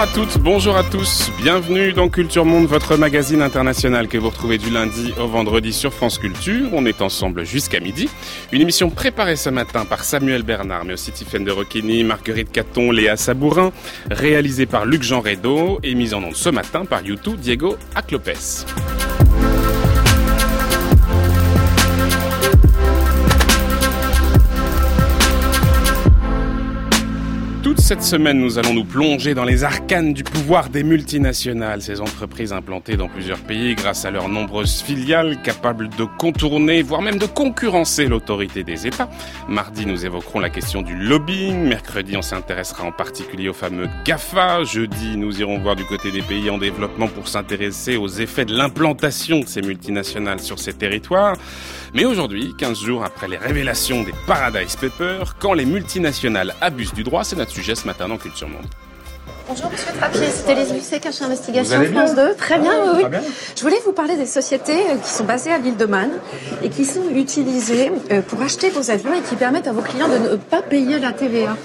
Bonjour à toutes, bonjour à tous. Bienvenue dans Culture Monde, votre magazine international que vous retrouvez du lundi au vendredi sur France Culture. On est ensemble jusqu'à midi. Une émission préparée ce matin par Samuel Bernard, mais aussi Tiffaine de Roquigny, Marguerite Caton, Léa Sabourin, réalisée par Luc Jean Redo et mise en onde ce matin par YouTube Diego Aclopes. Cette semaine, nous allons nous plonger dans les arcanes du pouvoir des multinationales, ces entreprises implantées dans plusieurs pays grâce à leurs nombreuses filiales capables de contourner, voire même de concurrencer l'autorité des États. Mardi, nous évoquerons la question du lobbying. Mercredi, on s'intéressera en particulier au fameux GAFA. Jeudi, nous irons voir du côté des pays en développement pour s'intéresser aux effets de l'implantation de ces multinationales sur ces territoires. Mais aujourd'hui, 15 jours après les révélations des Paradise Papers, quand les multinationales abusent du droit, c'est notre sujet ce matin dans Culture Monde. Bonjour Monsieur Trappier, c'est Élise Lucet, cache investigation France 2. Très bien, oui, oui. Je voulais vous parler des sociétés euh, qui sont basées à l'île de Man et qui sont utilisées euh, pour acheter vos avions et qui permettent à vos clients de ne pas payer la TVA.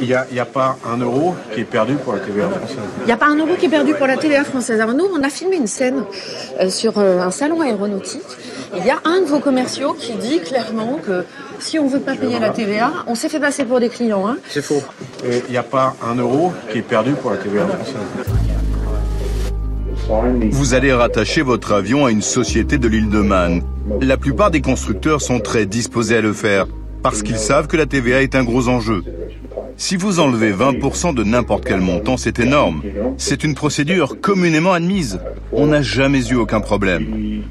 Il n'y a, a, pas un euro qui est perdu pour la TVA française. Il n'y a pas un euro qui est perdu pour la TVA française. Alors nous, on a filmé une scène euh, sur euh, un salon aéronautique. Il y a un de vos commerciaux qui dit clairement que si on ne veut pas payer la TVA, on s'est fait passer pour des clients. Hein. C'est faux. Il n'y a pas un euro qui est perdu pour la TVA française. Vous allez rattacher votre avion à une société de l'île de Man. La plupart des constructeurs sont très disposés à le faire parce qu'ils savent que la TVA est un gros enjeu. Si vous enlevez 20% de n'importe quel montant, c'est énorme. C'est une procédure communément admise. On n'a jamais eu aucun problème.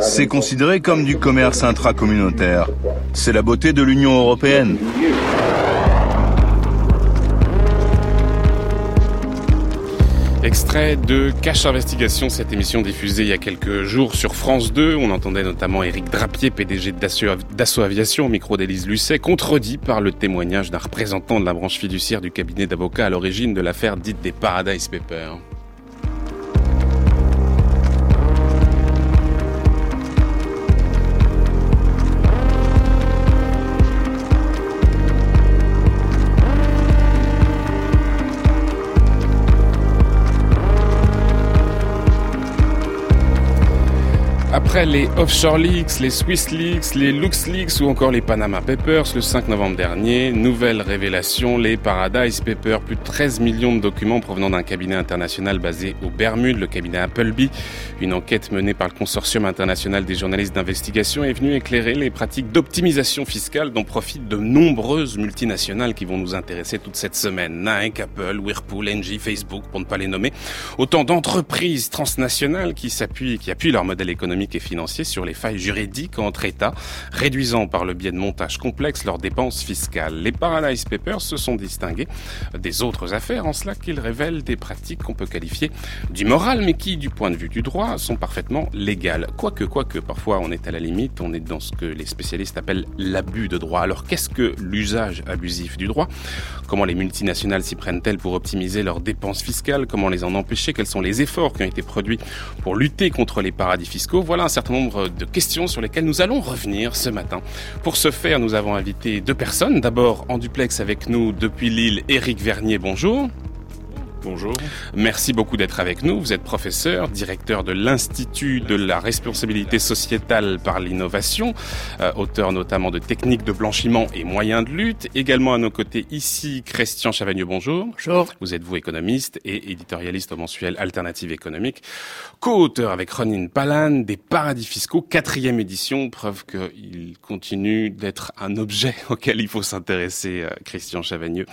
C'est considéré comme du commerce intracommunautaire. C'est la beauté de l'Union européenne. Extrait de Cache Investigation, cette émission diffusée il y a quelques jours sur France 2. On entendait notamment Éric Drapier, PDG d'Assaut Aviation, au micro d'Élise Lucet, contredit par le témoignage d'un représentant de la branche fiduciaire du cabinet d'avocats à l'origine de l'affaire dite des Paradise Papers. Les Offshore Leaks, les Swiss Leaks, les Lux Leaks ou encore les Panama Papers, le 5 novembre dernier, nouvelle révélation, les Paradise Papers, plus de 13 millions de documents provenant d'un cabinet international basé aux Bermudes, le cabinet Appleby. Une enquête menée par le Consortium international des journalistes d'investigation est venue éclairer les pratiques d'optimisation fiscale dont profitent de nombreuses multinationales qui vont nous intéresser toute cette semaine. Nike, Apple, Whirlpool, Engie, Facebook, pour ne pas les nommer. Autant d'entreprises transnationales qui s'appuient, qui appuient leur modèle économique et financier sur les failles juridiques entre États, réduisant par le biais de montages complexes leurs dépenses fiscales. Les Paradise Papers se sont distingués des autres affaires en cela qu'ils révèlent des pratiques qu'on peut qualifier du moral, mais qui, du point de vue du droit, sont parfaitement légales. Quoique, quoique, parfois on est à la limite, on est dans ce que les spécialistes appellent l'abus de droit. Alors qu'est-ce que l'usage abusif du droit? Comment les multinationales s'y prennent-elles pour optimiser leurs dépenses fiscales? Comment les en empêcher? Quels sont les efforts qui ont été produits pour lutter contre les paradis fiscaux? Voilà certain nombre de questions sur lesquelles nous allons revenir ce matin. Pour ce faire, nous avons invité deux personnes. D'abord, en duplex avec nous depuis Lille, Éric Vernier, bonjour. Bonjour. Merci beaucoup d'être avec nous. Vous êtes professeur, directeur de l'Institut de la responsabilité sociétale par l'innovation, euh, auteur notamment de techniques de blanchiment et moyens de lutte. Également à nos côtés ici, Christian Chavagneux, bonjour. Bonjour. Vous êtes vous économiste et éditorialiste au mensuel Alternative économique, co-auteur avec Ronin Palan des paradis fiscaux, quatrième édition, preuve qu'il continue d'être un objet auquel il faut s'intéresser, euh, Christian Chavagneux.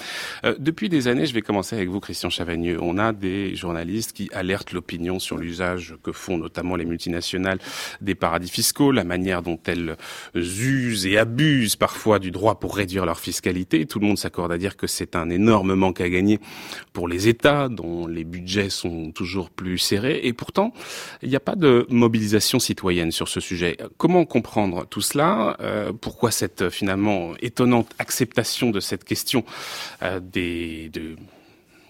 Euh, depuis des années, je vais commencer avec vous, Christian Chavagneux on a des journalistes qui alertent l'opinion sur l'usage que font notamment les multinationales des paradis fiscaux, la manière dont elles usent et abusent parfois du droit pour réduire leur fiscalité. Tout le monde s'accorde à dire que c'est un énorme manque à gagner pour les États dont les budgets sont toujours plus serrés. Et pourtant, il n'y a pas de mobilisation citoyenne sur ce sujet. Comment comprendre tout cela? Euh, Pourquoi cette finalement étonnante acceptation de cette question euh, des, de,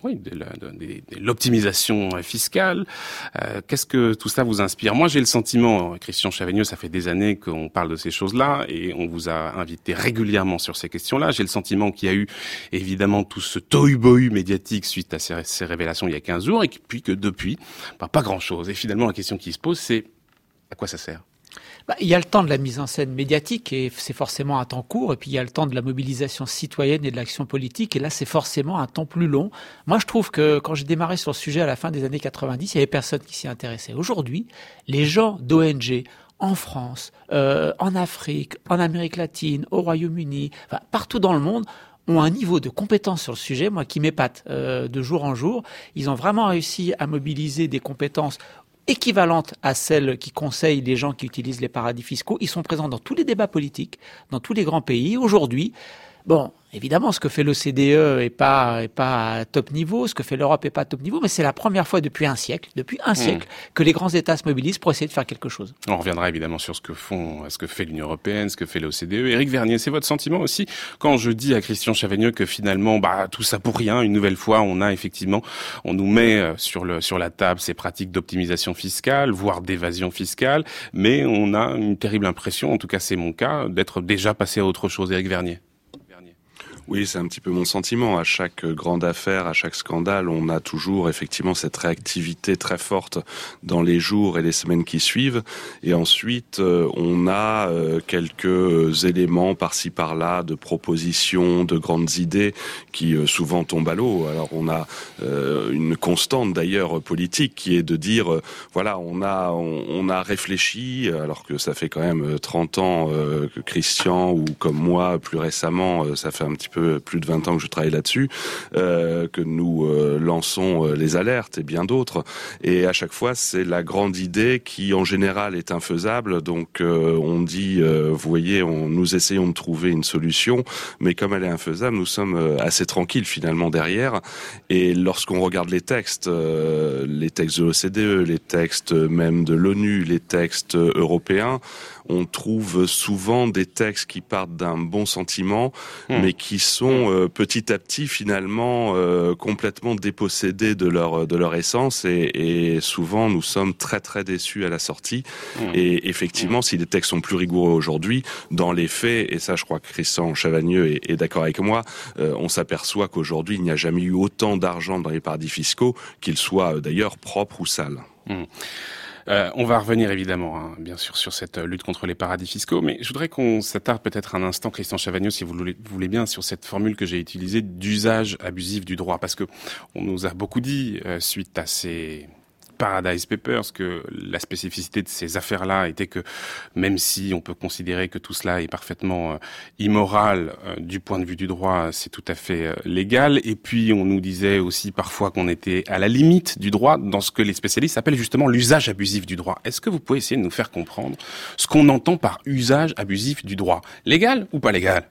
oui, de, l'optimisation fiscale. Euh, qu'est-ce que tout ça vous inspire? Moi, j'ai le sentiment, Christian Chavagneux, ça fait des années qu'on parle de ces choses-là et on vous a invité régulièrement sur ces questions-là. J'ai le sentiment qu'il y a eu évidemment tout ce tohu-bohu médiatique suite à ces, révélations il y a 15 jours et puis que depuis, bah, pas grand-chose. Et finalement, la question qui se pose, c'est à quoi ça sert? Bah, il y a le temps de la mise en scène médiatique et c'est forcément un temps court. Et puis il y a le temps de la mobilisation citoyenne et de l'action politique. Et là, c'est forcément un temps plus long. Moi, je trouve que quand j'ai démarré sur le sujet à la fin des années 90, il y avait personne qui s'y intéressait. Aujourd'hui, les gens d'ONG en France, euh, en Afrique, en Amérique latine, au Royaume-Uni, enfin, partout dans le monde, ont un niveau de compétence sur le sujet, moi, qui m'épate euh, de jour en jour. Ils ont vraiment réussi à mobiliser des compétences équivalentes à celles qui conseillent les gens qui utilisent les paradis fiscaux. Ils sont présents dans tous les débats politiques, dans tous les grands pays. Aujourd'hui, bon, Évidemment, ce que fait l'OCDE est pas est pas à top niveau, ce que fait l'Europe est pas à top niveau, mais c'est la première fois depuis un siècle, depuis un hmm. siècle, que les grands États se mobilisent pour essayer de faire quelque chose. On reviendra évidemment sur ce que font, ce que fait l'Union européenne, ce que fait l'OCDE. Éric Vernier, c'est votre sentiment aussi quand je dis à Christian Chavagneux que finalement, bah tout ça pour rien. Une nouvelle fois, on a effectivement, on nous met euh, sur le sur la table ces pratiques d'optimisation fiscale, voire d'évasion fiscale, mais on a une terrible impression, en tout cas c'est mon cas, d'être déjà passé à autre chose. Éric Vernier. Oui, c'est un petit peu mon sentiment. À chaque grande affaire, à chaque scandale, on a toujours effectivement cette réactivité très forte dans les jours et les semaines qui suivent. Et ensuite, euh, on a euh, quelques éléments par-ci par-là de propositions, de grandes idées qui euh, souvent tombent à l'eau. Alors on a une constante d'ailleurs politique qui est de dire, voilà, on a on, a réfléchi, alors que ça fait quand même 30 ans que Christian ou comme moi plus récemment, ça fait un petit peu plus de 20 ans que je travaille là-dessus, euh, que nous euh, lançons euh, les alertes et bien d'autres. Et à chaque fois, c'est la grande idée qui, en général, est infaisable. Donc, on dit, vous voyez, on, nous essayons de trouver une solution, mais comme elle est infaisable, nous sommes assez tranquilles finalement derrière. Et lorsqu'on regarde les textes, les textes de l'OCDE, les textes même de l'ONU, les textes européens, on trouve souvent des textes qui partent d'un bon sentiment, hmm. mais qui sont euh, petit à petit finalement euh, complètement dépossédés de leur de leur essence et, et, souvent nous sommes très très déçus à la sortie. Hmm. Et effectivement, hmm. si les textes sont plus rigoureux aujourd'hui, dans les faits, et ça je crois que Christian Chavagneux est, est d'accord avec moi, euh, on s'aperçoit qu'aujourd'hui il n'y a jamais eu autant d'argent dans les paradis fiscaux, qu'ils soient d'ailleurs propres ou sales. Euh, on va revenir évidemment, hein, bien sûr, sur cette lutte contre les paradis fiscaux, mais je voudrais qu'on s'attarde peut-être un instant, Christian Chavagneux, si vous voulez, bien, sur cette formule que j'ai utilisée d'usage abusif du droit, parce que on nous a beaucoup dit euh, suite à ces Paradise Papers que la spécificité de ces affaires-là était que même si on peut considérer que tout cela est parfaitement euh, immoral euh, du point de vue du droit, c'est tout à fait euh, légal. Et puis on nous disait aussi parfois qu'on était à la limite du droit dans ce que les spécialistes appellent justement l'usage abusif du droit. Est-ce que vous pouvez essayer de nous faire comprendre ce qu'on entend par usage abusif du droit? Légal ou pas légal?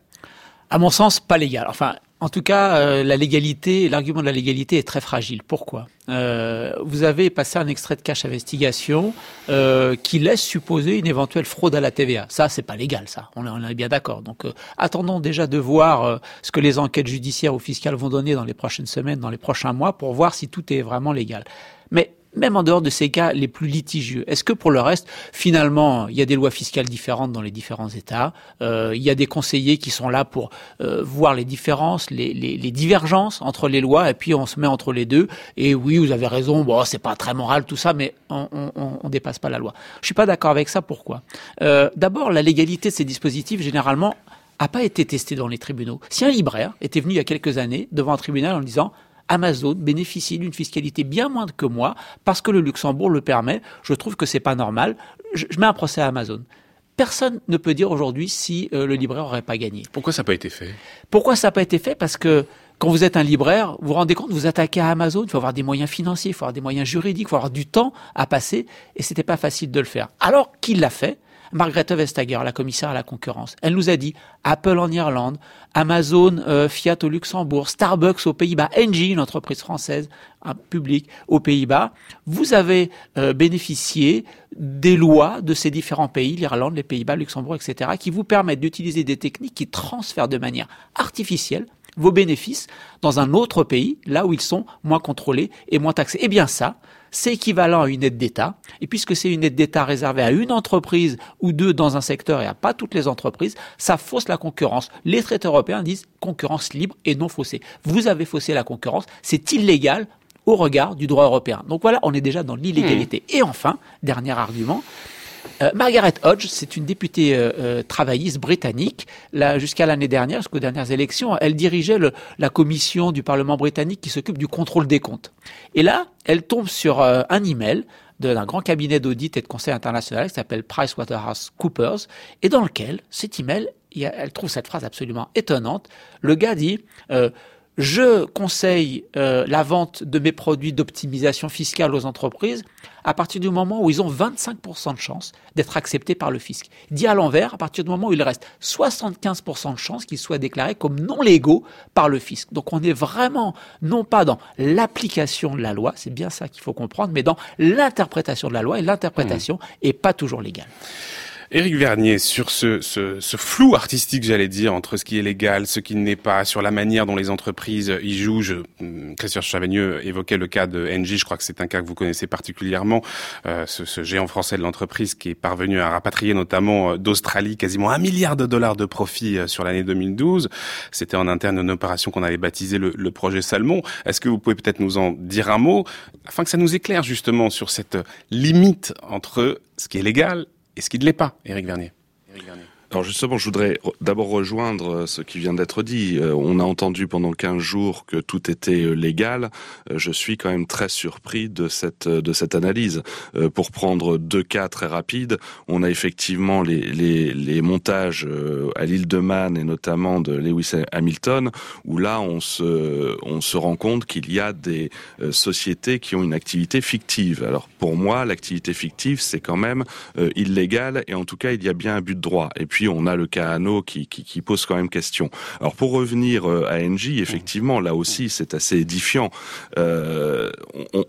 À mon sens, pas légal. Enfin, en tout cas, euh, la légalité, l'argument de la légalité est très fragile. Pourquoi? Euh, Vous avez passé un extrait de cache investigation euh, qui laisse supposer une éventuelle fraude à la TVA. Ça, c'est pas légal, ça. On, est bien d'accord. Donc, attendons déjà de voir ce que les enquêtes judiciaires ou fiscales vont donner dans les prochaines semaines, dans les prochains mois, pour voir si tout est vraiment légal. Mais même en dehors de ces cas les plus litigieux. Est-ce que pour le reste, finalement, il y a des lois fiscales différentes dans les différents États euh, Il y a des conseillers qui sont là pour euh, voir les différences, les, divergences entre les lois, et puis on se met entre les deux. Et oui, vous avez raison, bon, c'est pas très moral tout ça, mais on dépasse pas la loi. Je suis pas d'accord avec ça. Pourquoi? Euh, D'abord, la légalité de ces dispositifs, généralement, a pas été testée dans les tribunaux. Si un libraire était venu il y a quelques années devant un tribunal en disant Amazon bénéficie d'une fiscalité bien moindre que moi parce que le Luxembourg le permet. Je trouve que c'est pas normal. Je, mets un procès à Amazon. Personne ne peut dire aujourd'hui si euh, le libraire aurait pas gagné. Pourquoi ça n'a pas été fait? Pourquoi ça n'a pas été fait? Parce que quand vous êtes un libraire, vous vous rendez compte, vous attaquez à Amazon, il faut avoir des moyens financiers, il faut avoir des moyens juridiques, il faut avoir du temps à passer, et c'était pas facile de le faire. Alors qu'il l'a fait, Margrethe Vestager, la commissaire à la concurrence, elle nous a dit Apple en Irlande, Amazon, euh, Fiat au Luxembourg, Starbucks aux Pays-Bas, Engie, une entreprise française un aux Pays-Bas, vous avez euh, bénéficié des lois de ces différents pays, l'Irlande, les Pays-Bas, Luxembourg, etc., qui vous permettent d'utiliser des techniques qui transfèrent de manière artificielle vos bénéfices dans un autre pays, là où ils sont moins contrôlés et moins taxés. Eh bien ça, c'est équivalent à une aide d'État. Et puisque c'est une aide d'État réservée à une entreprise ou deux dans un secteur et à pas toutes les entreprises, ça fausse la concurrence. Les traités européens disent concurrence libre et non faussée. Vous avez faussé la concurrence, c'est illégal au regard du droit européen. Donc voilà, on est déjà dans l'illégalité. Hmm. Et enfin, dernier argument, euh, Margaret Hodge, c'est une députée euh, euh, travailliste britannique. Jusqu'à l'année dernière, jusqu'aux dernières élections, elle dirigeait la commission du Parlement britannique qui s'occupe du contrôle des comptes. Et là, elle tombe sur un email d'un grand cabinet d'audit et de conseil international qui s'appelle PricewaterhouseCoopers, et dans lequel, cet email, elle trouve cette phrase absolument étonnante. Le gars dit je conseille euh, la vente de mes produits d'optimisation fiscale aux entreprises à partir du moment où ils ont 25% de chance d'être acceptés par le fisc. Dit à l'envers, à partir du moment où il reste 75% de chance qu'ils soient déclarés comme non légaux par le fisc. Donc on est vraiment non pas dans l'application de la loi, c'est bien ça qu'il faut comprendre, mais dans l'interprétation de la loi et l'interprétation mmh. est pas toujours légale. Éric Vernier, sur ce, ce, ce flou artistique, j'allais dire, entre ce qui est légal, ce qui n'est pas, sur la manière dont les entreprises y jouent. Je, hum, Christian Chavagneux évoquait le cas de NJ, je crois que c'est un cas que vous connaissez particulièrement, euh, ce, ce, géant français de l'entreprise qui est parvenu à rapatrier notamment euh, d'Australie quasiment un milliard de dollars de profit euh, sur l'année 2012. C'était en interne une opération qu'on avait baptisée le, le projet Salmon. Est-ce que vous pouvez peut-être nous en dire un mot, afin que ça nous éclaire justement sur cette limite entre ce qui est légal et ce qui ne l'est pas, Éric Vernier. Alors justement, je voudrais d'abord rejoindre euh, ce qui vient d'être dit. Euh, on a entendu pendant 15 jours que tout était euh, légal. Je suis quand même très surpris de cette de cette analyse. Pour prendre deux cas très rapides, on a effectivement les les, les montages à l'île de Man et notamment de Lewis Hamilton, où là on se on se rend compte qu'il y a des sociétés qui ont une activité fictive. Alors pour moi, l'activité fictive c'est quand même illégal et en tout cas il y a bien un but de droit. Et puis on a le cas qui, pose quand même question. Alors pour revenir euh, à NJ, effectivement, là aussi, c'est assez édifiant. Euh,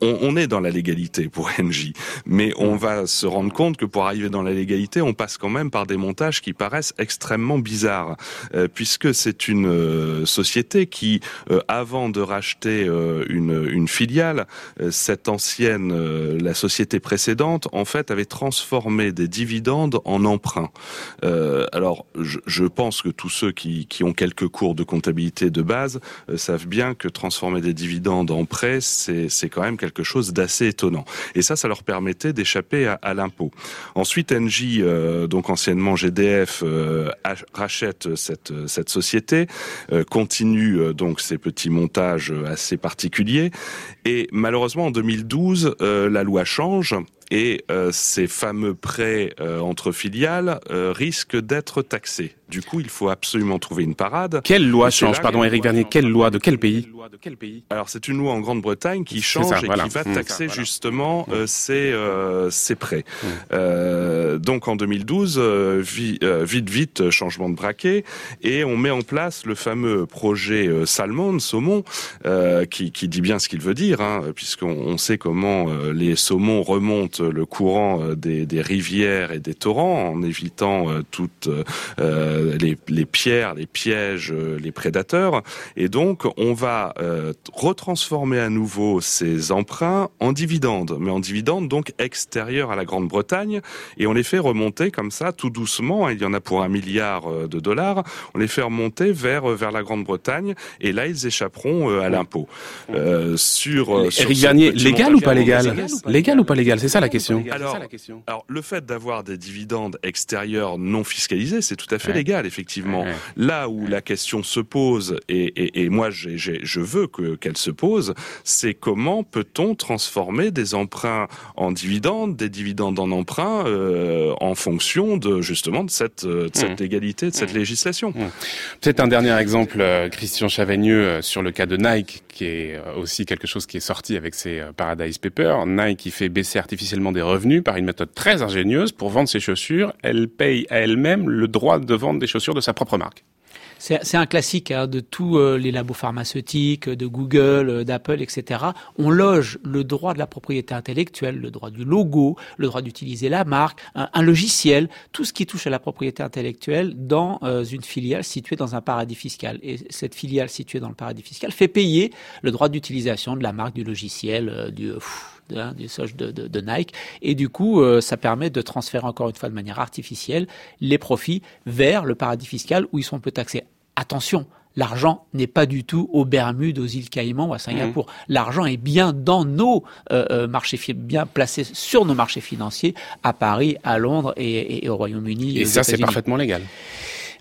on, est dans la légalité pour NJ, mais on va se rendre compte que pour arriver dans la légalité, on passe quand même par des montages qui paraissent extrêmement bizarres, euh, puisque c'est une société qui, avant de racheter une, filiale, cette ancienne, la société précédente, en fait, avait transformé des dividendes en emprunts. Alors, je, pense que tous ceux qui, ont quelques cours de comptabilité de base euh, savent bien que transformer des dividendes en prêts, c'est quand même quelque chose d'assez étonnant. Et ça, ça leur permettait d'échapper à, l'impôt. Ensuite, Engie, euh, donc anciennement GDF, rachète cette, cette société, continue donc ces petits montages assez particuliers. Et malheureusement, en 2012, la loi change et ces fameux prêts entre filiales risquent d'être taxé. Du coup, il faut absolument trouver une parade. Quelle loi change, pardon, Éric Vernier, quelle loi de quel pays Alors, c'est une loi en Grande-Bretagne qui change et qui va mmh. taxer justement mmh. euh, ces, euh, ces prêts. Mmh. Euh, donc, en 2012, euh, vite, vite, changement de braquet, et on met en place le fameux projet Salmon, saumon, qui, qui, dit bien ce qu'il veut dire, hein, puisqu'on sait comment les saumons remontent le courant des, des rivières et des torrents en évitant toutes euh, les, les, pierres, les pièges, euh, les prédateurs. Et donc, on va euh, retransformer à nouveau ces emprunts en dividendes, mais en dividendes donc extérieurs à la Grande-Bretagne, et on les fait remonter comme ça, tout doucement. Il y en a pour un milliard de dollars. On les fait remonter vers vers la Grande-Bretagne, et là, ils échapperont à l'impôt. Euh, sur, Eric Garnier, légal ou pas légal Légal ou pas légal C'est ça la question. Alors, alors le fait d'avoir des dividendes extérieurs non fiscalisés, c'est tout à fait légal, effectivement. Là où la question se pose, et, et, moi je veux que qu'elle se pose, c'est comment peut-on transformer des emprunts en dividendes, des dividendes en emprunts, euh, en fonction de justement de cette, euh, de cette mmh. légalité, de cette mmh. législation. Mmh. Peut-être un dernier exemple, euh, Christian Chavagneux, sur le cas de Nike, qui est aussi quelque chose qui est sorti avec ses Paradise Papers. Nike qui fait baisser artificiellement des revenus par une méthode très ingénieuse pour vendre ses chaussures. Elle paye à elle-même le droit de vendre des chaussures de sa propre marque. C'est un classique hein, de tous euh, les labos pharmaceutiques, de Google, euh, d'Apple, etc. On loge le droit de la propriété intellectuelle, le droit du logo, le droit d'utiliser la marque, un, logiciel, tout ce qui touche à la propriété intellectuelle dans euh, une filiale située dans un paradis fiscal. Et cette filiale située dans le paradis fiscal fait payer le droit d'utilisation de la marque, du logiciel, du... Hein, du soja de, de, Nike. Et du coup, ça permet de transférer encore une fois de manière artificielle les profits vers le paradis fiscal où ils sont peu taxés attention, l'argent n'est pas du tout aux Bermudes, aux îles Caïmans ou à Singapour. Mmh. L'argent est bien dans nos euh, euh, marchés, bien placé sur nos marchés financiers à Paris, à Londres et, au Royaume-Uni. Et ça, c'est parfaitement légal.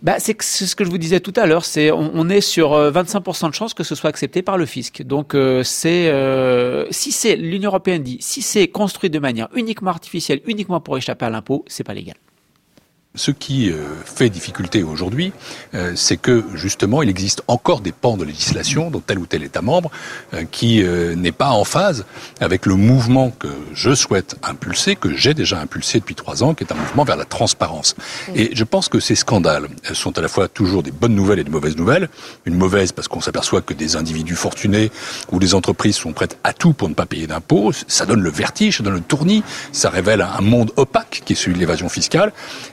Bah, c'est ce que je vous disais tout à l'heure. C'est on, est sur 25% euh, de chances que ce soit accepté par le fisc. Donc c'est si c'est l'Union européenne dit si c'est construit de manière uniquement artificielle, uniquement pour échapper à l'impôt, c'est pas légal. Ce qui euh, fait difficulté aujourd'hui, euh, c'est que justement, il existe encore des pans de législation dans tel ou tel État membre euh, qui n'est pas en phase avec le mouvement que je souhaite impulser, que j'ai déjà impulsé depuis trois ans, qui est un mouvement vers la transparence. Et je pense que ces scandales sont à la fois toujours des bonnes nouvelles et des mauvaises nouvelles. Une mauvaise parce qu'on s'aperçoit que des individus fortunés ou des entreprises sont prêtes à tout pour ne pas payer d'impôts. Ça donne le vertige, ça donne le tournis, ça révèle un monde opaque qui est celui de l'évasion fiscale.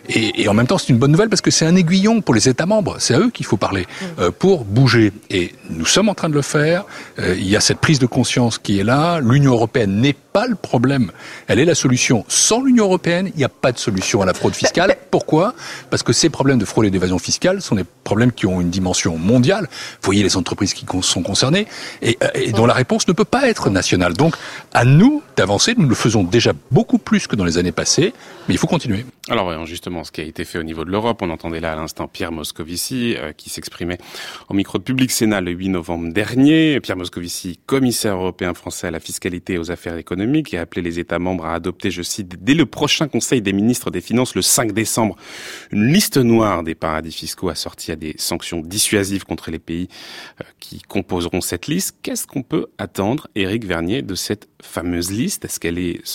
Et et, en même temps, c'est une bonne nouvelle parce que c'est un aiguillon pour les États membres. C'est à eux qu'il faut parler euh, pour bouger. Et nous sommes en train de le faire. Euh, il y a cette prise de conscience qui est là. L'Union européenne n'est pas le problème. Elle est la solution. Sans l'Union européenne, il n'y a pas de solution à la fraude fiscale. Pourquoi? Parce que ces problèmes de fraude et d'évasion fiscale sont des problèmes qui ont une dimension mondiale. Vous voyez les entreprises qui sont concernées et, euh, et dont la réponse ne peut pas être nationale. Donc, à nous d'avancer. Nous le faisons déjà beaucoup plus que dans les années passées, mais il faut continuer. Alors, justement, ce a été fait au niveau de l'Europe, on entendait là à l'instant Pierre Moscovici euh, qui s'exprimait au micro de Public Sénat le 8 novembre dernier. Pierre Moscovici, commissaire européen français à la fiscalité et aux affaires économiques, a appelé les États membres à adopter, je cite, dès le prochain Conseil des ministres des Finances le 5 décembre, une liste noire des paradis fiscaux assortie à des sanctions dissuasives contre les pays euh, qui composeront cette liste. Qu'est-ce qu'on peut attendre, Éric Vernier, de cette fameuse liste? Est-ce qu'elle est,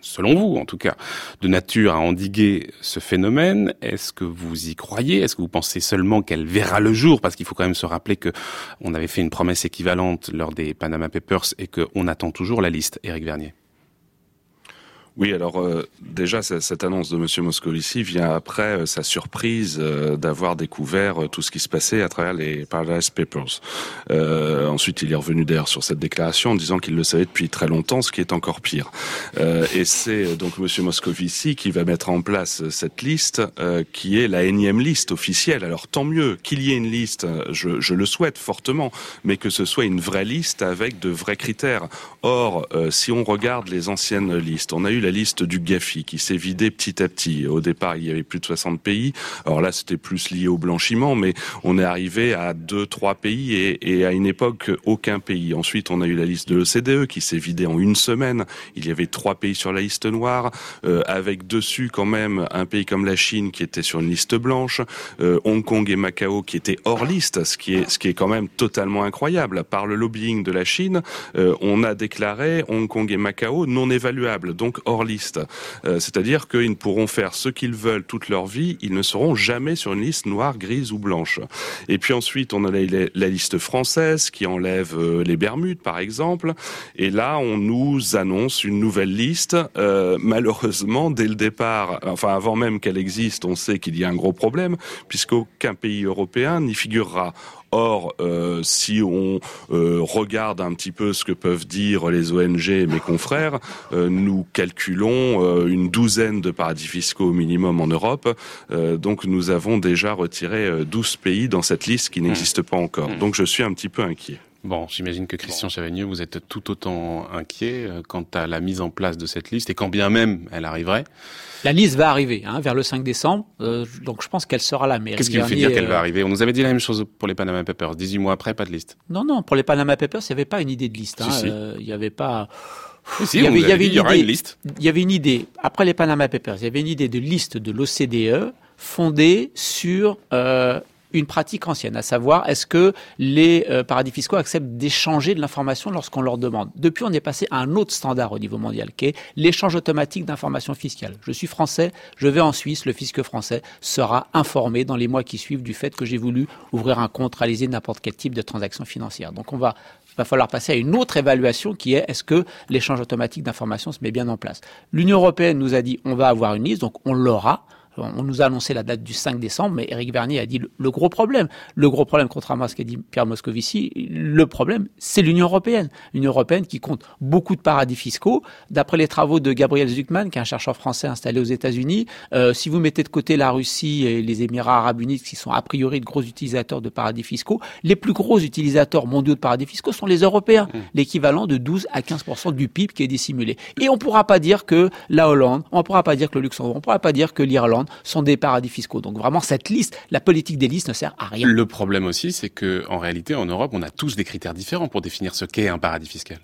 selon vous en tout cas, de nature à endiguer ce phénomène. Est-ce que vous y croyez? Est-ce que vous pensez seulement qu'elle verra le jour? Parce qu'il faut quand même se rappeler que on avait fait une promesse équivalente lors des Panama Papers et qu'on attend toujours la liste, Éric Vernier. Oui, alors euh, déjà cette annonce de Monsieur Moscovici vient après euh, sa surprise euh, d'avoir découvert tout ce qui se passait à travers les Paradise Papers. ensuite, il est revenu d'ailleurs sur cette déclaration en disant qu'il le savait depuis très longtemps, ce qui est encore pire. et c'est donc Monsieur Moscovici qui va mettre en place cette liste, qui est la énième liste officielle. Alors tant mieux qu'il y ait une liste, je, je, le souhaite fortement, mais que ce soit une vraie liste avec de vrais critères. Or, si on regarde les anciennes listes, on a eu la liste du Gafi qui s'est vidée petit à petit. Au départ, il y avait plus de 60 pays. Alors là, c'était plus lié au blanchiment, mais on est arrivé à deux, trois pays et, et à une époque, aucun pays. Ensuite, on a eu la liste de l'OCDE qui s'est vidée en une semaine. Il y avait trois pays sur la liste noire, euh, avec dessus quand même un pays comme la Chine qui était sur une liste blanche, euh, Hong Kong et Macao qui étaient hors liste, ce qui est, ce qui est quand même totalement incroyable. Par le lobbying de la Chine, euh, on a déclaré Hong Kong et Macao non évaluables, donc hors liste. Euh, c'est-à-dire qu'ils ne pourront faire ce qu'ils veulent toute leur vie, ils ne seront jamais sur une liste noire, grise ou blanche. Et puis ensuite, on a la, liste française qui enlève euh, les Bermudes, par exemple. Et là, on nous annonce une nouvelle liste. Euh, malheureusement, dès le départ, enfin avant même qu'elle existe, on sait qu'il y a un gros problème, puisqu'aucun pays européen n'y figurera. Or, euh, si on euh, regarde un petit peu ce que peuvent dire les ONG et mes confrères, euh, nous calculons une douzaine de paradis fiscaux au minimum en Europe. donc nous avons déjà retiré 12 pays dans cette liste qui n'existe pas encore. Mmh. Donc je suis un petit peu inquiet. Bon, j'imagine que Christian Chavagneux, vous êtes tout autant inquiet quant à la mise en place de cette liste, et quand bien même elle arriverait. La liste va arriver hein, vers le 5 décembre, euh, donc je pense qu'elle sera là. Qu'est-ce qui vous fait dire qu'elle va euh, arriver? On nous avait dit la même chose pour les Panama Papers. 18 mois après, pas de liste. Non, non, pour les Panama Papers, il n'y avait pas une idée de liste. Hein, euh, il n'y avait pas... il y avait, y, une, liste. Il y avait une idée, après les Panama Papers, il y avait une idée de liste de l'OCDE fondée sur une pratique ancienne, à savoir est-ce que les euh, paradis fiscaux acceptent d'échanger de l'information lorsqu'on leur demande? Depuis, on est passé à un autre standard au niveau mondial, qui est l'échange automatique d'informations fiscales. Je suis français, je vais en Suisse, le fisc français sera informé dans les mois qui suivent du fait que j'ai voulu ouvrir un compte, réaliser n'importe quel type de transaction financière. Donc on va va falloir passer à une autre évaluation qui est est-ce que l'échange automatique d'informations se met bien en place? L'Union européenne nous a dit on va avoir une liste, donc on l'aura. On nous a annoncé la date du 5 décembre, mais Eric Vernier a dit le, gros problème. Le gros problème, contrairement à ce qu'a dit Pierre Moscovici, le problème, c'est l'Union européenne. L'Union européenne qui compte beaucoup de paradis fiscaux. D'après les travaux de Gabriel Zuckman, qui est un chercheur français installé aux États-Unis, euh, si vous mettez de côté la Russie et les Émirats arabes unis, qui sont a priori de gros utilisateurs de paradis fiscaux, les plus gros utilisateurs mondiaux de paradis fiscaux sont les Européens, mmh. l'équivalent de 12 à 15% du PIB qui est dissimulé. Et on ne pourra pas dire que la Hollande, on ne pourra pas dire que le Luxembourg, on ne pourra pas dire que l'Irlande sont des paradis fiscaux. Donc vraiment, cette liste, la politique des listes ne sert à rien. Le problème aussi, c'est que en réalité, en Europe, on a tous des critères différents pour définir ce qu'est un paradis fiscal.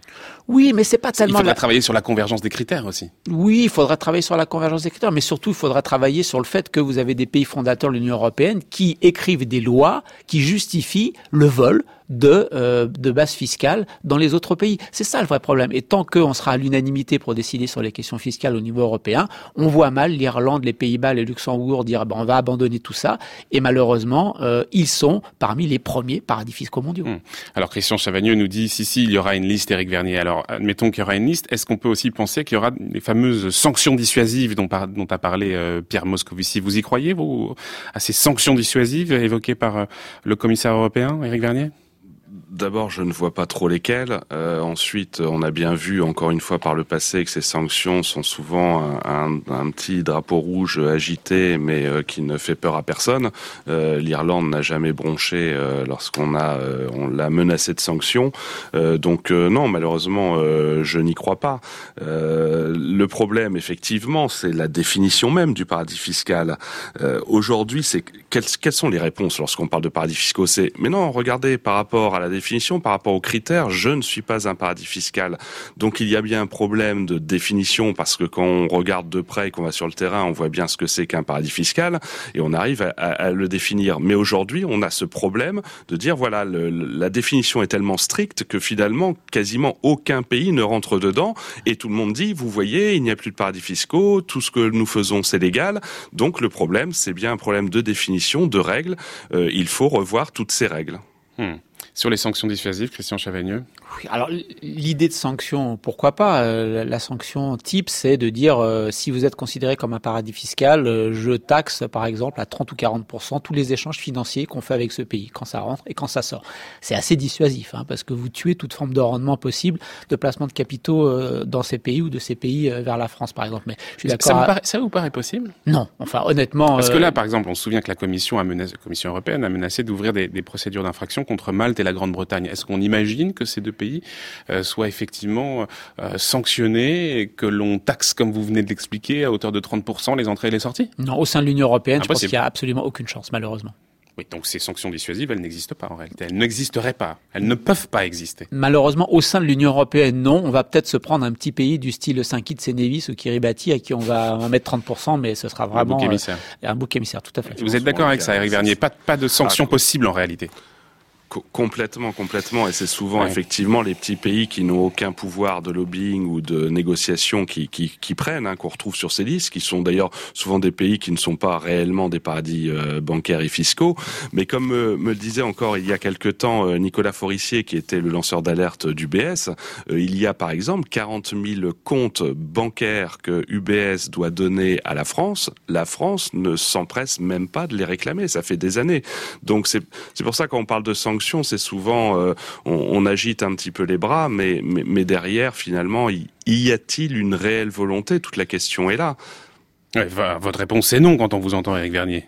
Oui, mais c'est pas tellement. Il faudra travailler sur la convergence des critères aussi. Oui, il faudra travailler sur la convergence des critères, mais surtout, il faudra travailler sur le fait que vous avez des pays fondateurs de l'Union européenne qui écrivent des lois qui justifient le vol de, euh, de base fiscale dans les autres pays. C'est ça le vrai problème. Et tant qu'on sera à l'unanimité pour décider sur les questions fiscales au niveau européen, on voit mal l'Irlande, les Pays-Bas, les Luxembourg dire ben, on va abandonner tout ça. Et malheureusement, euh, ils sont parmi les premiers paradis fiscaux mondiaux. Hum. Alors Christian Chavagneux nous dit si si il y aura une liste, Éric Vernier. Alors admettons qu'il y aura une liste. Est-ce qu'on peut aussi penser qu'il y aura les fameuses sanctions dissuasives dont, dont a parlé euh, Pierre Moscovici? Vous y croyez vous à ces sanctions dissuasives évoquées par le commissaire européen, Éric Vernier? D'abord, je ne vois pas trop lesquelles. Euh, ensuite, on a bien vu encore une fois par le passé que ces sanctions sont souvent un, petit drapeau rouge agité, mais euh, qui ne fait peur à personne. Euh, L'Irlande n'a jamais bronché lorsqu'on a on l'a menacé de sanctions. donc non, malheureusement, je n'y crois pas. le problème, effectivement, c'est la définition même du paradis fiscal. Aujourd'hui, c'est quelles, quelles sont les réponses lorsqu'on parle de paradis fiscaux? C'est mais non, regardez par rapport à la définition, par rapport aux critères, je ne suis pas un paradis fiscal. Donc il y a bien un problème de définition parce que quand on regarde de près et qu'on va sur le terrain, on voit bien ce que c'est qu'un paradis fiscal et on arrive à, le définir. Mais aujourd'hui, on a ce problème de dire voilà, la définition est tellement stricte que finalement quasiment aucun pays ne rentre dedans et tout le monde dit vous voyez, il n'y a plus de paradis fiscaux, tout ce que nous faisons c'est légal. Donc le problème, c'est bien un problème de définition, de règles. Euh, il faut revoir toutes ces règles. Hmm. Sur les sanctions dissuasives, Christian Chavagneux alors l'idée de sanction, pourquoi pas euh, La sanction type, c'est de dire euh, si vous êtes considéré comme un paradis fiscal, euh, je taxe par exemple à 30 ou 40 tous les échanges financiers qu'on fait avec ce pays quand ça rentre et quand ça sort. C'est assez dissuasif hein, parce que vous tuez toute forme de rendement possible de placement de capitaux dans ces pays ou de ces pays vers la France par exemple. Mais je suis d'accord. Ça, ça, vous paraît possible? Non. Enfin honnêtement. Parce que là, par exemple, on se souvient que la Commission, a menacé, la Commission européenne a menacé d'ouvrir des, des procédures d'infraction contre Malte et la Grande-Bretagne. Est-ce qu'on imagine que ces deux pays euh, soit effectivement euh, sanctionné et que l'on taxe, comme vous venez de l'expliquer, à hauteur de 30% les entrées et les sorties? Non, au sein de l'Union européenne, je pense qu'il n'y a absolument aucune chance, malheureusement. Oui, donc ces sanctions dissuasives, elles n'existent pas en réalité. Elles n'existeraient pas. Elles ne peuvent pas exister. Malheureusement, au sein de l'Union européenne, non. On va peut-être se prendre un petit pays du style Saint-Kitts et Nevis ou Kiribati à qui on va, mettre 30%, mais ce sera vraiment un bouc émissaire. un bouc émissaire, tout à fait. Vous êtes d'accord avec ça, Eric Vernier? Pas, pas de sanctions possibles en réalité complètement, complètement. Et c'est souvent effectivement les petits pays qui n'ont aucun pouvoir de lobbying ou de négociation qui, qui, qui prennent, hein, qu'on retrouve sur ces listes, qui sont d'ailleurs souvent des pays qui ne sont pas réellement des paradis euh, bancaires et fiscaux. Mais comme me le disait encore il y a quelque temps euh, Nicolas Forissier, qui était le lanceur d'alerte d'UBS, euh, il y a par exemple 40 000 comptes bancaires que UBS doit donner à la France. La France ne s'empresse même pas de les réclamer. Ça fait des années. Donc c'est pour ça qu'on parle de sanctions c'est souvent euh, on, agite un petit peu les bras, mais, mais, derrière, finalement, y, y a-t-il une réelle volonté? Toute la question est là. votre réponse est non quand on vous entend, Eric Vernier.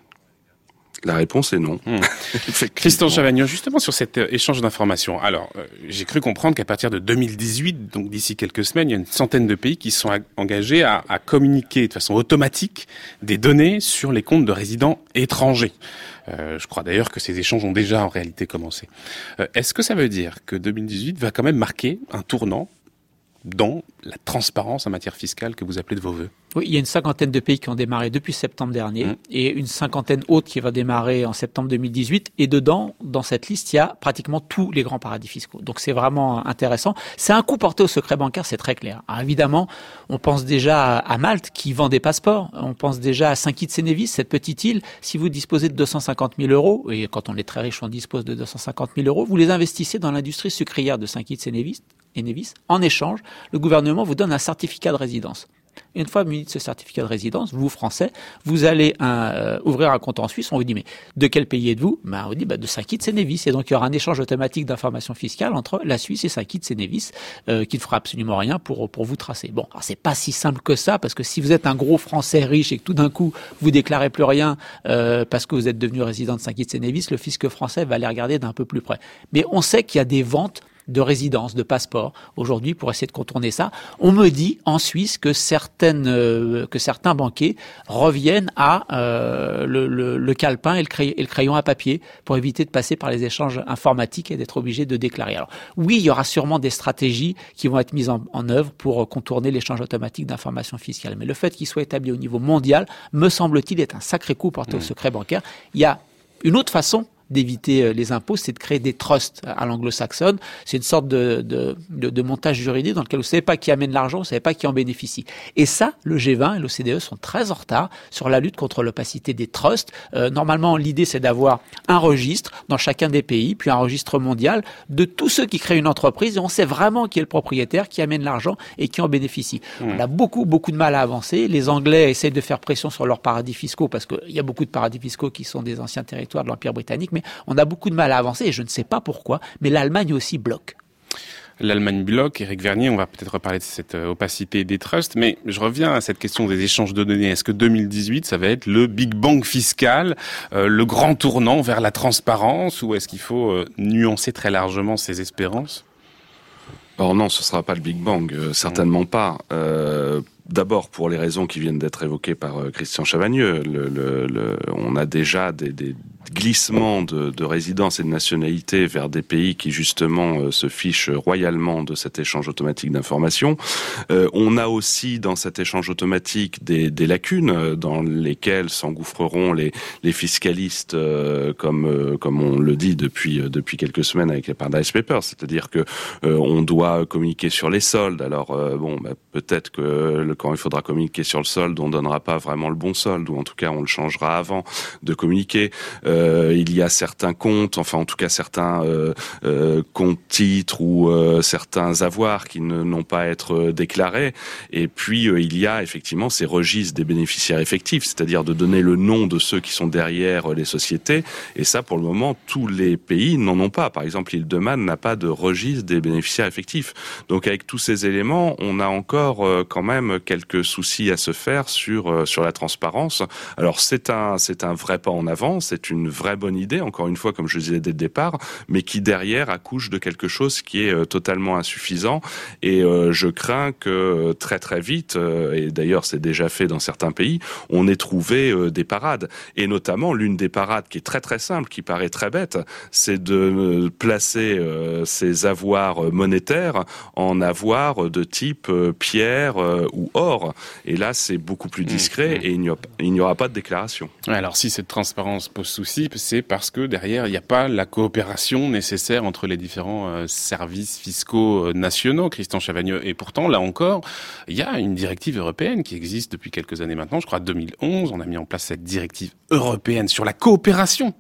La réponse est non. Hmm. Christian Chavagnon, justement sur cet euh, échange d'informations. Alors, euh, j'ai cru comprendre qu'à partir de 2018, donc d'ici quelques semaines, il y a une centaine de pays qui sont engagés à, à, communiquer de façon automatique des données sur les comptes de résidents étrangers. Euh, je crois d'ailleurs que ces échanges ont déjà en réalité commencé. Euh, est-ce que ça veut dire que 2018 va quand même marquer un tournant dans la transparence en matière fiscale que vous appelez de vos voeux. Oui, il y a une cinquantaine de pays qui ont démarré depuis septembre dernier mmh. et une cinquantaine autres qui va démarrer en septembre 2018. Et dedans, dans cette liste, il y a pratiquement tous les grands paradis fiscaux. Donc c'est vraiment intéressant. C'est un coup porté au secret bancaire, c'est très clair. Alors, évidemment, on pense déjà à Malte qui vend des passeports. On pense déjà à Saint-Kitts-et-Nevis, cette petite île. Si vous disposez de 250 000 euros, et quand on est très riche, on dispose de 250 000 euros, vous les investissez dans l'industrie sucrière de Saint-Kitts-et-Nevis. Et Nevis. En échange, le gouvernement vous donne un certificat de résidence. Une fois muni de ce certificat de résidence, vous, Français, vous allez euh, ouvrir un compte en Suisse. On vous dit, mais de quel pays êtes-vous? Ben, On vous dit, bah, de Saint-Kitts et Nevis. Et donc, il y aura un échange automatique d'informations fiscales entre la Suisse et Saint-Kitts et Nevis euh, qui ne fera absolument rien pour, pour vous tracer. Bon, alors c'est pas si simple que ça, parce que si vous êtes un gros Français riche et que tout d'un coup, vous déclarez plus rien euh, parce que vous êtes devenu résident de Saint-Kitts et Nevis, le fisc français va aller regarder d'un peu plus près. Mais on sait qu'il y a des ventes de résidence, de passeport aujourd'hui pour essayer de contourner ça. On me dit en Suisse que certaines, euh, que certains banquiers reviennent à euh, le, le, le, calepin et le, crayon, et le, crayon, à papier pour éviter de passer par les échanges informatiques et d'être obligé de déclarer. Alors oui, il y aura sûrement des stratégies qui vont être mises en, en œuvre pour contourner l'échange automatique d'informations fiscales. Mais le fait qu'il soit établi au niveau mondial, me semble-t-il, est un sacré coup porté au mmh. secret bancaire. Il y a une autre façon d'éviter euh, les impôts, c'est de créer des trusts à l'anglo-saxonne. C'est une sorte de, de, de, de, montage juridique dans lequel vous ne savez pas qui amène l'argent, vous ne savez pas qui en bénéficie. Et ça, le G20 et l'OCDE sont très en retard sur la lutte contre l'opacité des trusts. Euh, normalement, l'idée, c'est d'avoir un registre dans chacun des pays, puis un registre mondial de tous ceux qui créent une entreprise et on sait vraiment qui est le propriétaire, qui amène l'argent et qui en bénéficie. Mmh. On a beaucoup, beaucoup de mal à avancer. Les Anglais essayent de faire pression sur leurs paradis fiscaux parce qu'il y a beaucoup de paradis fiscaux qui sont des anciens territoires de l'Empire britannique, mais on a beaucoup de mal à avancer et je ne sais pas pourquoi, mais l'Allemagne aussi bloque. L'Allemagne bloque. Eric Vernier, on va peut-être reparler de cette euh, opacité des trusts, mais je reviens à cette question des échanges de données. Est-ce que 2018, ça va être le Big Bang fiscal, euh, le grand tournant vers la transparence, ou est-ce qu'il faut euh, nuancer très largement ses espérances? Or non, ce sera pas le Big Bang, certainement pas. D'abord pour les raisons qui viennent d'être évoquées par Christian Chavagneux. On a déjà des, des, glissement de, de résidence et de nationalité vers des pays qui justement euh, se fichent royalement de cet échange automatique d'informations. Euh, on a aussi dans cet échange automatique des, lacunes euh, dans lesquelles s'engouffreront les, les fiscalistes, euh, comme euh, comme on le dit depuis depuis quelques semaines avec les Paradise Papers, c'est-à-dire que on doit communiquer sur les soldes. Alors bon, bah, peut-être que le, quand il faudra communiquer sur le solde, on donnera pas vraiment le bon solde, ou en tout cas on le changera avant de communiquer. Euh, euh, il y a certains comptes, enfin en tout cas certains euh, euh, comptes titres ou certains avoirs qui n'ont pas à être déclarés. Et puis il y a effectivement ces registres des bénéficiaires effectifs, c'est-à-dire de donner le nom de ceux qui sont derrière les sociétés. Et ça, pour le moment, tous les pays n'en ont pas. Par exemple, l'île de Man n'a pas de registre des bénéficiaires effectifs. Donc avec tous ces éléments, on a encore quand même quelques soucis à se faire sur sur la transparence. Alors c'est un c'est un vrai pas en avant, c'est une vraie bonne idée, encore une fois, comme je disais dès le départ, mais qui derrière accouche de quelque chose qui est euh, totalement insuffisant. Et euh, je crains que euh, très très vite, et d'ailleurs c'est déjà fait dans certains pays, on ait trouvé des parades. Et notamment l'une des parades qui est très très simple, qui paraît très bête, c'est de placer ces avoirs monétaires en avoirs de type pierre ou or. Et là c'est beaucoup plus discret mmh, mmh. et il n'y aura pas de déclaration. Alors si cette transparence pose souci, c'est parce que derrière, il n'y a pas la coopération nécessaire entre les différents euh, services fiscaux euh, nationaux, Christian Chavagneux. Et pourtant, là encore, il y a une directive européenne qui existe depuis quelques années maintenant. Je crois 2011, on a mis en place cette directive européenne sur la coopération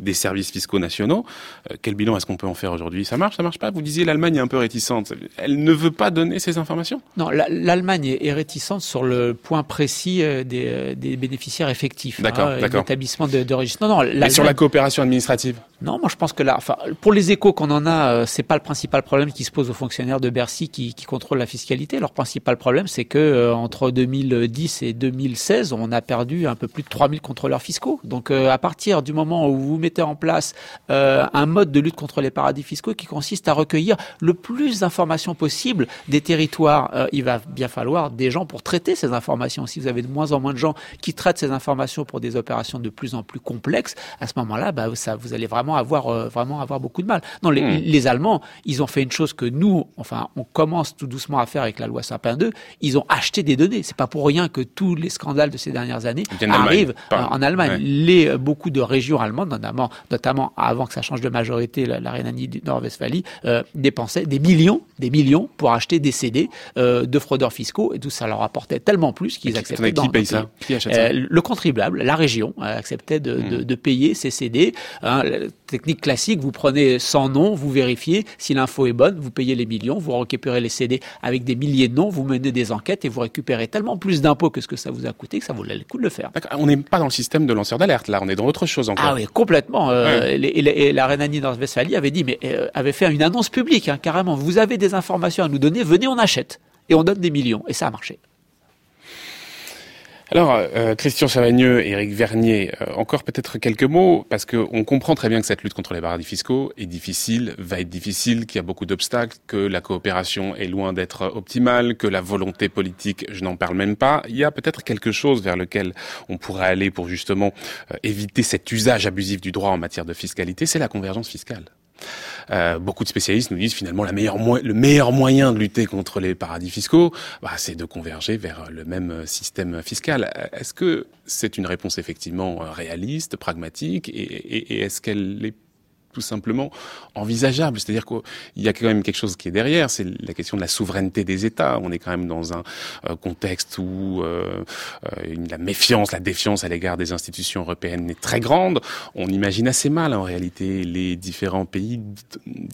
des services fiscaux nationaux. Euh, quel bilan est-ce qu'on peut en faire aujourd'hui? Ça marche, ça marche pas? Vous disiez l'Allemagne est un peu réticente. Elle ne veut pas donner ces informations? Non, l'Allemagne est réticente sur le point précis euh, des, euh, des bénéficiaires effectifs. D'accord, hein, d'accord. L'établissement de, de registre. Non, non. Mais sur la coopération administrative? Non, moi je pense que là, enfin, pour les échos qu'on en a, c'est pas le principal problème qui se pose aux fonctionnaires de Bercy qui, qui contrôlent la fiscalité. Leur principal problème, c'est que entre 2010 et 2016, on a perdu un peu plus de 3000 contrôleurs fiscaux. Donc à partir du moment où vous mettez mettez en place euh, un mode de lutte contre les paradis fiscaux qui consiste à recueillir le plus d'informations possible des territoires. Euh, il va bien falloir des gens pour traiter ces informations. Si vous avez de moins en moins de gens qui traitent ces informations pour des opérations de plus en plus complexes, à ce moment-là, bah, ça, vous allez vraiment avoir, euh, vraiment avoir beaucoup de mal. Non, les, hmm. les, Allemands, ils ont fait une chose que nous, enfin, on commence tout doucement à faire avec la loi Sapin 2. Ils ont acheté des données. C'est pas pour rien que tous les scandales de ces dernières années arrivent en Allemagne. Les, beaucoup de régions allemandes, notamment, notamment avant que ça change de majorité, la, la Rhénanie du Nord-Westphalie, euh, dépensaient des millions, des millions pour acheter des CD euh, de fraudeurs fiscaux et tout ça leur apportait tellement plus qu'ils acceptaient. Qui paye ça? Qui achète ça? Euh, Le contribuable, la région euh, acceptait de, de, hmm. de, payer ces CD. Hein, technique classique, vous prenez 100 noms, vous vérifiez si l'info est bonne, vous payez les millions, vous récupérez les CD avec des milliers de noms, vous menez des enquêtes et vous récupérez tellement plus d'impôts que ce que ça vous a coûté que ça vaut le coup de le faire. On n'est pas dans le système de lanceur d'alerte là, on est dans autre chose encore. Ah oui, complètement. Euh, et, la Rhénanie Nord-Westphalie avait dit, mais euh, avait fait une annonce publique hein, carrément. Vous avez des informations à nous donner, venez, on achète et on donne des millions et ça a marché. Alors, euh, Christian Chavagneux, Éric Vernier, euh, encore peut-être quelques mots, parce qu'on comprend très bien que cette lutte contre les paradis fiscaux est difficile, va être difficile, qu'il y a beaucoup d'obstacles, que la coopération est loin d'être optimale, que la volonté politique, je n'en parle même pas. Il y a peut-être quelque chose vers lequel on pourrait aller pour justement euh, éviter cet usage abusif du droit en matière de fiscalité, c'est la convergence fiscale. Euh, beaucoup de spécialistes nous disent finalement la le meilleur moyen de lutter contre les paradis fiscaux, bah, c'est de converger vers le même système fiscal. Est-ce que c'est une réponse effectivement réaliste, pragmatique, et, et, et est-ce qu'elle est tout simplement envisageable. C'est-à-dire qu'il y a quand même quelque chose qui est derrière, c'est la question de la souveraineté des États. On est quand même dans un euh, contexte où euh, euh, la méfiance, la défiance à l'égard des institutions européennes est très grande. On imagine assez mal en réalité les différents pays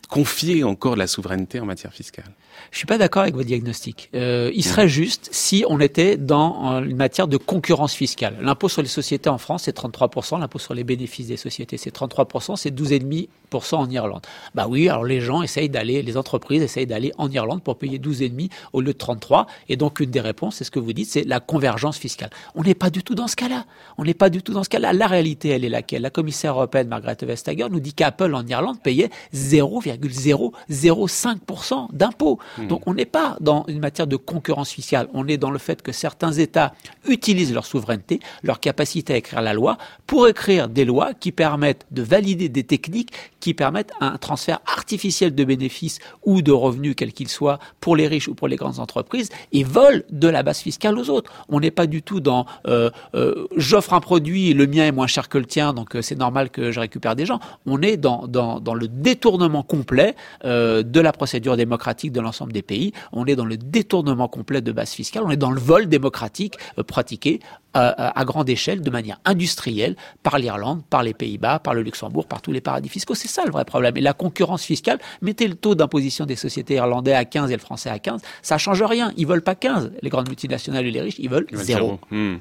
confier encore la souveraineté en matière fiscale. Je suis pas d'accord avec votre diagnostic. Euh, il serait juste si on était dans une matière de concurrence fiscale. L'impôt sur les sociétés en France, c'est 33%, l'impôt sur les bénéfices des sociétés, c'est 33%, c'est 12,5% en Irlande. Bah oui, alors les gens essayent d'aller, les entreprises essayent d'aller en Irlande pour payer 12,5 au lieu de 33. Et donc une des réponses, c'est ce que vous dites, c'est la convergence fiscale. On n'est pas du tout dans ce cas-là. On n'est pas du tout dans ce cas-là. La réalité, elle est laquelle La commissaire européenne Margrethe Vestager nous dit qu'Apple en Irlande payait 0,005% d'impôts. Hmm. Donc on n'est pas dans une matière de concurrence fiscale. On est dans le fait que certains États utilisent leur souveraineté, leur capacité à écrire la loi, pour écrire des lois qui permettent de valider des techniques qui permettent un transfert artificiel de bénéfices ou de revenus, quels qu'ils soient, pour les riches ou pour les grandes entreprises, et volent de la base fiscale aux autres. On n'est pas du tout dans euh, euh, j'offre un produit, le mien est moins cher que le tien, donc euh, c'est normal que je récupère des gens. On est dans le détournement complet de la procédure démocratique de l'ensemble des pays. On est dans le détournement complet de base fiscale. On est dans le vol démocratique pratiqué à, grande échelle, de manière industrielle, par l'Irlande, par les Pays-Bas, par le Luxembourg, par tous les paradis fiscaux. C'est ça le vrai problème. Et la concurrence fiscale, mettez le taux d'imposition des sociétés irlandais à 15 et le français à 15, ça change rien. Ils veulent pas 15. Les grandes multinationales et les riches, ils veulent zéro. Hmm.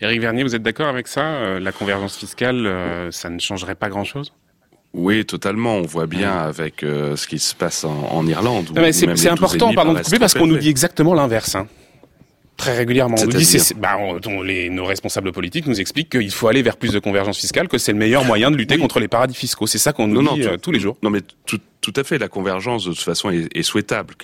Éric Vernier, vous êtes d'accord avec ça euh, La convergence fiscale, euh, ça ne changerait pas grand-chose? Oui, totalement. On voit bien avec euh, ce qui se passe en, Irlande. C'est important, pardon de couper, parce qu'on nous dit exactement l'inverse. Hein. Très régulièrement. On nous dit, bah, les, nos responsables politiques nous expliquent qu'il faut aller vers plus de convergence fiscale, que c'est le meilleur moyen de lutter contre les paradis fiscaux. C'est ça qu'on nous dit tous les jours. Non, mais tout, tout à fait, la convergence de toute façon est, souhaitable,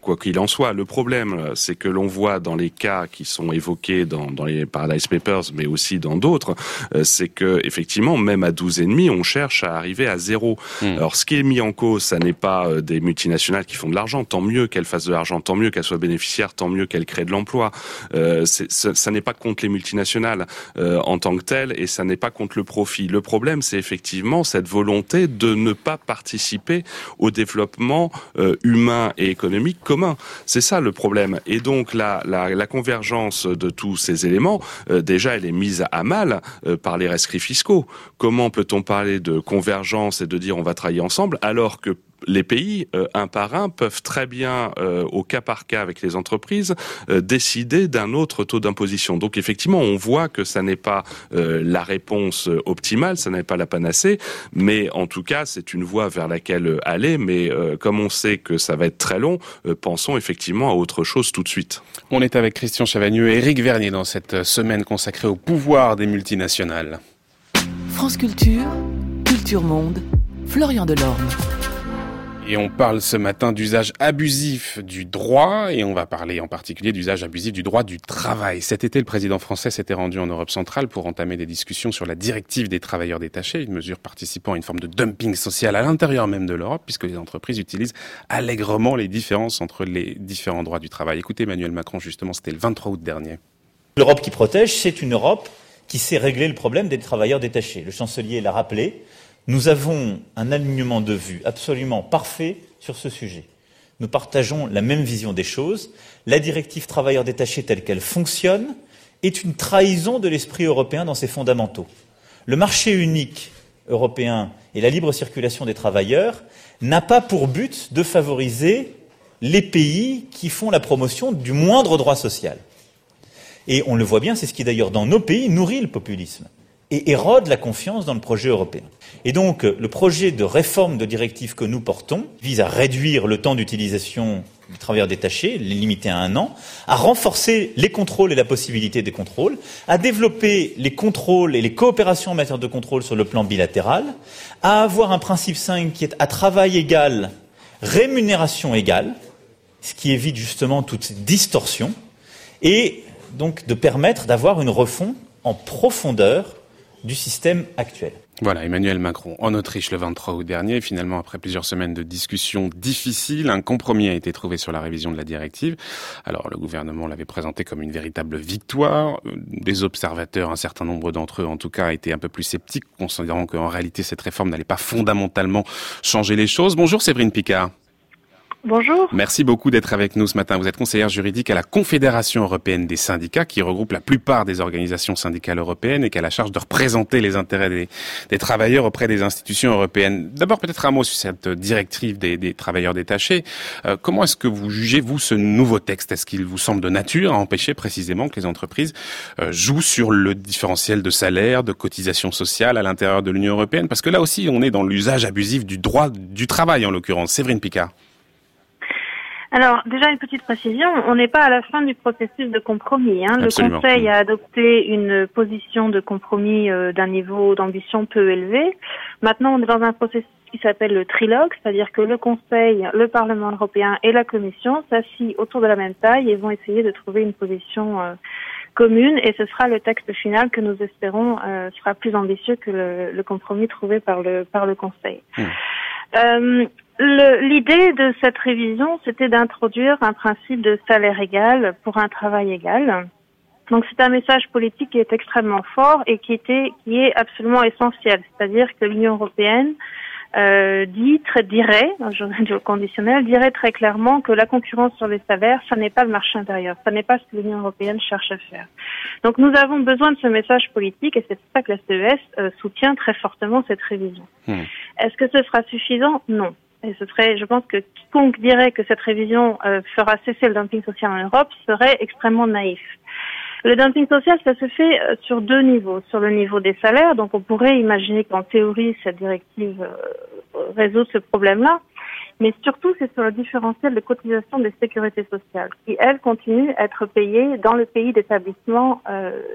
quoi qu'il en soit. Le problème, c'est que l'on voit dans les cas qui sont évoqués dans, dans les Paradise Papers, mais aussi dans d'autres, euh, c'est que effectivement, même à 12 et demi, on cherche à arriver à zéro. Hmm. Alors, ce qui est mis en cause, ça n'est pas euh, des multinationales qui font de l'argent. Tant mieux qu'elles fassent de l'argent, tant mieux qu'elles soient bénéficiaires, tant mieux qu'elles créent de l'emploi. Euh, ça, ça n'est pas contre les multinationales euh, en tant que telles, et ça n'est pas contre le profit. Le problème, c'est effectivement cette volonté de ne pas participer au développement euh, humain et économique commun. C'est ça le problème. Et donc la, convergence de tous ces éléments, euh, déjà, elle est mise à mal euh, par les rescrits fiscaux. Comment peut-on parler de convergence et de dire on va travailler ensemble alors que les pays, euh, un par un, peuvent très bien, euh, au cas par cas avec les entreprises, euh, décider d'un autre taux d'imposition. Donc effectivement, on voit que ça n'est pas la réponse optimale, ça n'est pas la panacée, mais en tout cas, c'est une voie vers laquelle aller. Mais comme on sait que ça va être très long, pensons effectivement à autre chose tout de suite. On est avec Christian Chavagneux et Eric Vernier dans cette semaine consacrée au pouvoir des multinationales. France Culture Culture Monde, Florian Delorme. Et on parle ce matin d'usage abusif du droit et on va parler en particulier d'usage abusif du droit du travail. Cet été, le président français s'était rendu en Europe centrale pour entamer des discussions sur la directive des travailleurs détachés, une mesure participant à une forme de dumping social à l'intérieur même de l'Europe puisque les entreprises utilisent allègrement les différences entre les différents droits du travail. Écoutez Emmanuel Macron justement, c'était le 23 août dernier. L'Europe qui protège, c'est une Europe qui sait régler le problème des travailleurs détachés. Le chancelier l'a rappelé. Nous avons un alignement de vues absolument parfait sur ce sujet. Nous partageons la même vision des choses. La directive travailleurs détachés telle qu'elle fonctionne est une trahison de l'esprit européen dans ses fondamentaux. Le marché unique européen et la libre circulation des travailleurs n'a pas pour but de favoriser les pays qui font la promotion du moindre droit social. Et on le voit bien, c'est ce qui d'ailleurs dans nos pays nourrit le populisme et érode la confiance dans le projet européen. Et donc, le projet de réforme de directive que nous portons vise à réduire le temps d'utilisation du travailleur détaché, les limiter à un an, à renforcer les contrôles et la possibilité des contrôles, à développer les contrôles et les coopérations en matière de contrôle sur le plan bilatéral, à avoir un principe 5 qui est à travail égal, rémunération égale, ce qui évite justement toutes ces distorsions, et donc de permettre d'avoir une refonte en profondeur du système actuel. Voilà, Emmanuel Macron en Autriche le 23 août dernier. Finalement, après plusieurs semaines de discussions difficiles, un compromis a été trouvé sur la révision de la directive. Alors, le gouvernement l'avait présenté comme une véritable victoire. Des observateurs, un certain nombre d'entre eux en tout cas, étaient un peu plus sceptiques, considérant qu'en réalité, cette réforme n'allait pas fondamentalement changer les choses. Bonjour Séverine Picard. Bonjour. Merci beaucoup d'être avec nous ce matin. Vous êtes conseillère juridique à la Confédération européenne des syndicats qui regroupe la plupart des organisations syndicales européennes et qui a la charge de représenter les intérêts des, travailleurs auprès des institutions européennes. D'abord peut-être un mot sur cette directive des, des travailleurs détachés. Euh, comment est-ce que vous jugez, vous, ce nouveau texte? Est-ce qu'il vous semble de nature à empêcher précisément que les entreprises euh, jouent sur le différentiel de salaire, de cotisation sociale à l'intérieur de l'Union européenne? Parce que là aussi, on est dans l'usage abusif du droit du travail, en l'occurrence. Séverine Picard. Alors, déjà une petite précision, on n'est pas à la fin du processus de compromis. Hein. Le Conseil a adopté une position de compromis euh, d'un niveau d'ambition peu élevé. Maintenant, on est dans un processus qui s'appelle le trilogue, c'est-à-dire que le Conseil, le Parlement européen et la Commission s'assient autour de la même taille et vont essayer de trouver une position euh, commune et ce sera le texte final que nous espérons euh, sera plus ambitieux que le, le, compromis trouvé par le, par le Conseil. Mmh. Euh, L'idée de cette révision, c'était d'introduire un principe de salaire égal pour un travail égal. Donc c'est un message politique qui est extrêmement fort et qui était, qui est absolument essentiel. C'est-à-dire que l'Union européenne euh, dit, très, dirait, je conditionnel, dirait très clairement que la concurrence sur les salaires, ça n'est pas le marché intérieur, ça n'est pas ce que l'Union européenne cherche à faire. Donc nous avons besoin de ce message politique et c'est pour ça que la CES euh, soutient très fortement cette révision. Mmh. Est-ce que ce sera suffisant? Non. Et ce serait, je pense que quiconque dirait que cette révision euh, fera cesser le dumping social en Europe serait extrêmement naïf. Le dumping social, ça se fait euh, sur deux niveaux. Sur le niveau des salaires, donc on pourrait imaginer qu'en théorie, cette directive euh, résout ce problème-là. Mais surtout, c'est sur le différentiel de cotisation des sécurités sociales, qui, elle, continue à être payée dans le pays d'établissement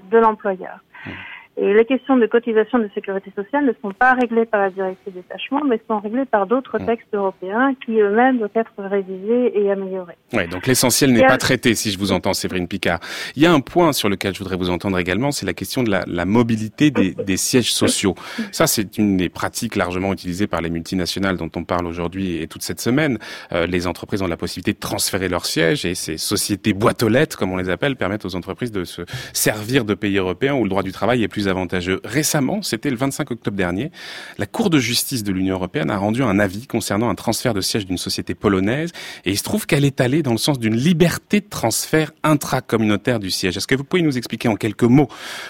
de l'employeur. Mmh. Et les questions de cotisation de sécurité sociale ne sont pas réglées par la directive détachement, mais sont réglées par d'autres mm. textes européens qui eux-mêmes doivent être révisés et améliorés. Ouais, donc l'essentiel n'est pas traité, si je vous entends, Séverine Picard. Il y a un point sur lequel je voudrais vous entendre également, c'est la question de la, la mobilité des, des, sièges sociaux. Ça, c'est une des pratiques largement utilisées par les multinationales dont on parle aujourd'hui et toute cette semaine. Euh, les entreprises ont la possibilité de transférer leurs sièges et ces sociétés boîtes aux lettres, comme on les appelle, permettent aux entreprises de se servir de pays européens où le droit du travail est plus avantageux. Récemment, c'était le 25 octobre dernier, la Cour de justice de l'Union européenne a rendu un avis concernant un transfert de siège d'une société polonaise et il se trouve qu'elle est allée dans le sens d'une liberté de transfert intracommunautaire du siège. Est-ce que vous pouvez nous expliquer en quelques mots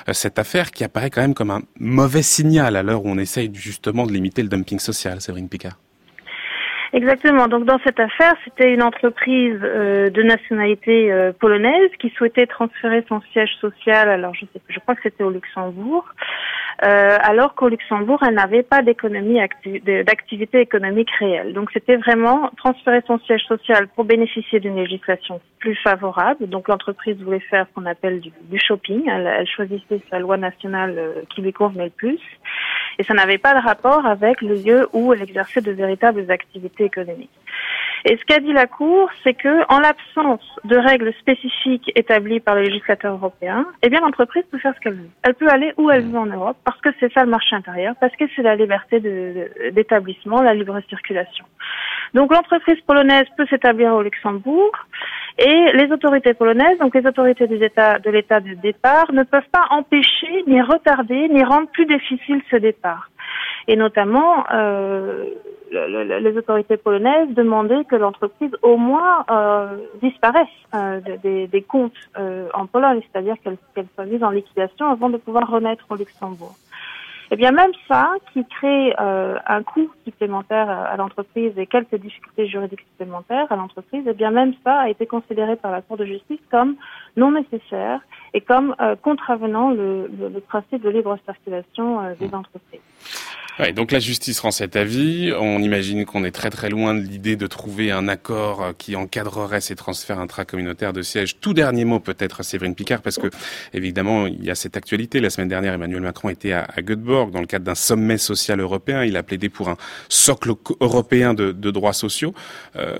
euh, cette affaire qui apparaît quand même comme un mauvais signal à l'heure où on essaye justement de limiter le dumping social, Séverine Picard? Exactement. Donc dans cette affaire, c'était une entreprise euh, de nationalité euh, polonaise qui souhaitait transférer son siège social. Alors je sais, je crois que c'était au Luxembourg. Euh, alors qu'au Luxembourg, elle n'avait pas d'économie d'activité économique réelle. Donc c'était vraiment transférer son siège social pour bénéficier d'une législation plus favorable. Donc l'entreprise voulait faire ce qu'on appelle du, du shopping. Elle, elle, choisissait sa loi nationale euh, qui lui convenait le plus. Et ça n'avait pas de rapport avec le lieu où elle exerçait de véritables activités économiques. Et ce qu'a dit la Cour, c'est que, en l'absence de règles spécifiques établies par le législateur européen, eh bien, l'entreprise peut faire ce qu'elle veut. Elle peut aller où elle veut en Europe, parce que c'est ça le marché intérieur, parce que c'est la liberté d'établissement, la libre circulation. Donc, l'entreprise polonaise peut s'établir au Luxembourg, et les autorités polonaises, donc les autorités de l'État de départ, ne peuvent pas empêcher, ni retarder, ni rendre plus difficile ce départ. Et notamment, euh, les autorités polonaises demandaient que l'entreprise au moins euh, disparaisse euh, des, des, comptes en Pologne, c'est-à-dire qu'elle soit mise en liquidation avant de pouvoir renaître au Luxembourg. Et eh bien même ça, qui crée euh, un coût supplémentaire à l'entreprise et quelques difficultés juridiques supplémentaires à l'entreprise, et eh bien même ça a été considéré par la Cour de justice comme non nécessaire et comme euh, contravenant le, le, le, principe de libre circulation euh, des entreprises. Donc la justice rend cet avis. On imagine qu'on est très très loin de l'idée de trouver un accord euh, qui encadrerait ces transferts intracommunautaires de sièges. Tout dernier mot peut-être Séverine Picard, parce que évidemment il y a cette actualité. La semaine dernière, Emmanuel Macron était à, Göteborg dans le cadre d'un sommet social européen. Il a plaidé pour un socle européen de, droits sociaux. Euh,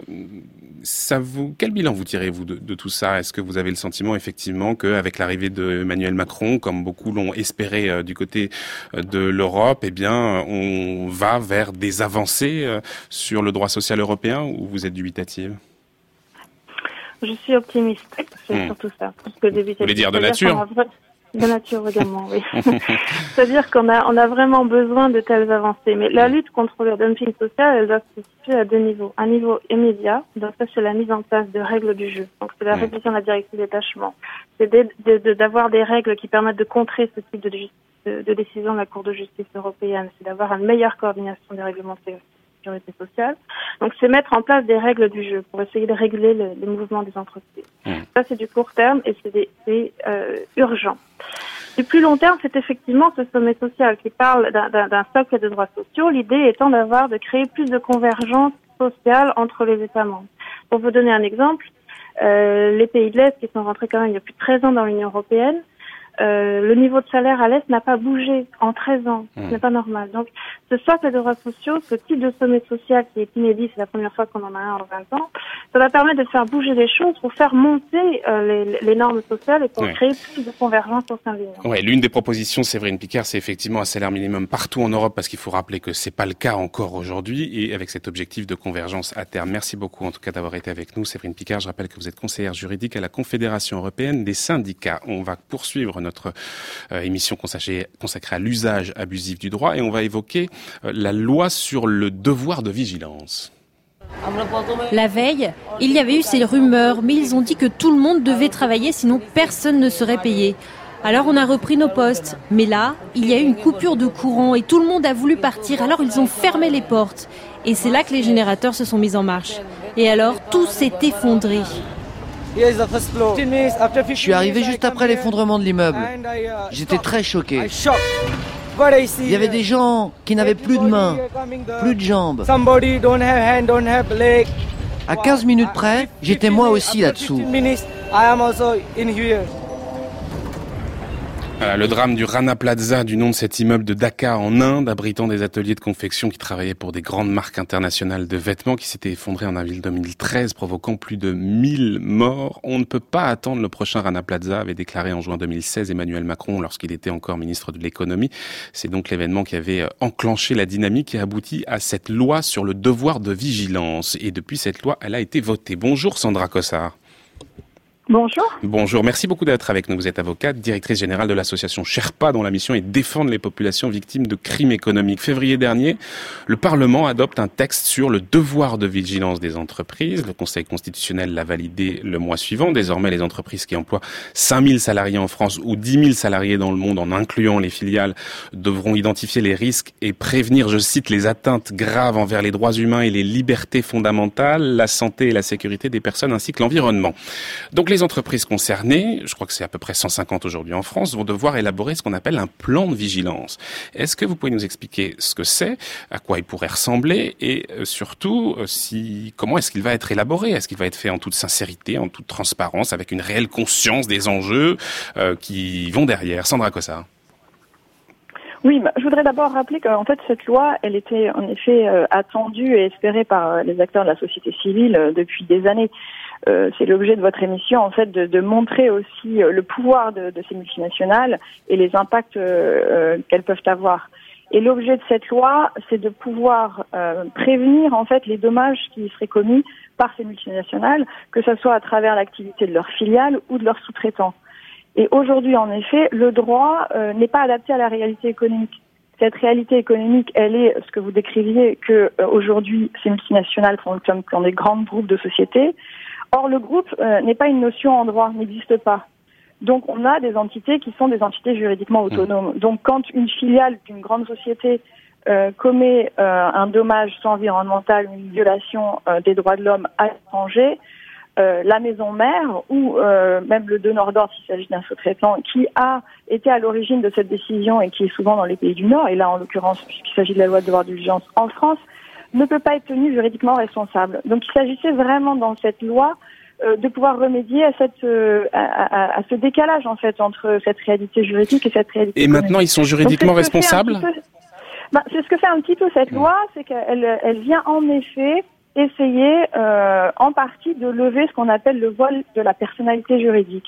quel bilan vous tirez vous de, de tout ça? Est-ce que vous avez le sentiment effectivement qu'avec l'arrivée de Emmanuel Macron, comme beaucoup l'ont espéré euh, du côté euh, de l'Europe, eh bien on va vers des avancées euh, sur le droit social européen ou vous êtes dubitative Je suis optimiste, c'est hmm. surtout ça. Vous voulez dire de nature de nature également, oui. C'est-à-dire qu'on a, on a vraiment besoin de telles avancées. Mais la lutte contre le dumping social, elle doit se situer à deux niveaux. Un niveau immédiat, donc ça c'est la mise en place de règles du jeu. Donc c'est la révision de la directive détachement. C'est d'avoir des règles qui permettent de contrer ce type de, de, de décision de la Cour de justice européenne. C'est d'avoir une meilleure coordination des règlements sécurité sociale. Donc, c'est mettre en place des règles du jeu pour essayer de réguler le, les mouvements des entreprises. Mmh. Ça, c'est du court terme et c'est euh, urgent. Du plus long terme, c'est effectivement ce sommet social qui parle d'un socle de droits sociaux, l'idée étant d'avoir, de créer plus de convergence sociale entre les États membres. Pour vous donner un exemple, euh, les pays de l'Est qui sont rentrés quand même il y a plus de 13 ans dans l'Union européenne, euh, le niveau de salaire à l'Est n'a pas bougé en 13 ans. Ce hmm. n'est pas normal. Donc, ce socle de droits sociaux, ce type de sommet social qui est inédit, c'est la première fois qu'on en a un en 20 ans, ça va permettre de faire bouger les choses pour faire monter euh, les, les, normes sociales et pour créer plus de convergence au sein de l'Union. Oui, l'une des propositions, Séverine Picard, c'est effectivement un salaire minimum partout en Europe parce qu'il faut rappeler que c'est pas le cas encore aujourd'hui et avec cet objectif de convergence à terme. Merci beaucoup en tout cas d'avoir été avec nous. Séverine Picard, je rappelle que vous êtes conseillère juridique à la Confédération européenne des syndicats. On va poursuivre notre euh, émission consacrée, à l'usage abusif du droit et on va évoquer euh, la loi sur le devoir de vigilance. La veille, il y avait eu ces rumeurs, mais ils ont dit que tout le monde devait travailler, sinon personne ne serait payé. Alors on a repris nos postes. Mais là, il y a eu une coupure de courant et tout le monde a voulu partir. Alors ils ont fermé les portes. Et c'est là que les générateurs se sont mis en marche. Et alors tout s'est effondré. Je suis arrivé juste après l'effondrement de l'immeuble. J'étais très choqué. Il y avait des gens qui n'avaient plus de mains, plus de jambes. À 15 minutes près, j'étais moi aussi là-dessous. Le drame du Rana Plaza, du nom de cet immeuble de Dakar en Inde, abritant des ateliers de confection qui travaillaient pour des grandes marques internationales de vêtements, qui s'était effondré en avril 2013, provoquant plus de 1000 morts. On ne peut pas attendre le prochain Rana Plaza, avait déclaré en juin 2016 Emmanuel Macron lorsqu'il était encore ministre de l'économie. C'est donc l'événement qui avait euh, enclenché la dynamique et abouti à cette loi sur le devoir de vigilance. Et depuis cette loi, elle a été votée. Bonjour Sandra Cossard. Bonjour. Bonjour, merci beaucoup d'être avec nous. Vous êtes avocate, directrice générale de l'association Sherpa, dont la mission est défendre les populations victimes de crimes économiques. Février dernier, le Parlement adopte un texte sur le devoir de vigilance des entreprises. Le Conseil constitutionnel l'a validé le mois suivant. Désormais, les entreprises qui emploient 5000 salariés en France ou 10 000 salariés dans le monde, en incluant les filiales, devront identifier les risques et prévenir, je cite, les atteintes graves envers les droits humains et les libertés fondamentales, la santé et la sécurité des personnes ainsi que l'environnement. Donc les entreprises concernées, je crois que c'est à peu près 150 aujourd'hui en France, vont devoir élaborer ce qu'on appelle un plan de vigilance. Est-ce que vous pouvez nous expliquer ce que c'est, à quoi il pourrait ressembler et euh, surtout euh, comment est-ce qu'il va être élaboré? Est-ce qu'il va être fait en toute sincérité, en toute transparence, avec une réelle conscience des enjeux euh, qui vont derrière? Sandra Cossard. Oui, je voudrais d'abord rappeler qu'en fait cette loi, elle était en effet attendue et espérée par les acteurs de la société civile depuis des années. C'est l'objet de votre émission en fait de, montrer aussi le pouvoir de, ces multinationales et les impacts qu'elles peuvent avoir. Et l'objet de cette loi, c'est de pouvoir prévenir en fait les dommages qui seraient commis par ces multinationales, que ce soit à travers l'activité de leurs filiales ou de leurs sous-traitants. Et aujourd'hui, en effet, le droit euh, n'est pas adapté à la réalité économique. Cette réalité économique, elle est ce que vous décriviez, que euh, aujourd'hui, ces multinationales fonctionnent comme des grands groupes de sociétés. Or, le groupe euh, n'est pas une notion en droit, n'existe pas. Donc, on a des entités qui sont des entités juridiquement mmh. autonomes. Donc, quand une filiale d'une grande société commet un dommage soit environnemental, une violation des droits de l'homme à l'étranger, euh, la maison mère ou euh, même le donneur d'ordre s'il s'agit d'un sous-traitant qui a été à l'origine de cette décision et qui est souvent dans les pays du Nord, et là en l'occurrence puisqu'il s'agit de la loi de devoir d'urgence en France, ne peut pas être tenu juridiquement responsable. Donc il s'agissait vraiment dans cette loi euh, de pouvoir remédier à, cette, à, ce décalage en fait entre cette réalité juridique et cette réalité. Et maintenant ils sont juridiquement responsables. Bah, c'est ce que fait un petit peu cette loi, c'est qu'elle elle vient en effet essayer euh, en partie de lever ce qu'on appelle le voile de la personnalité juridique.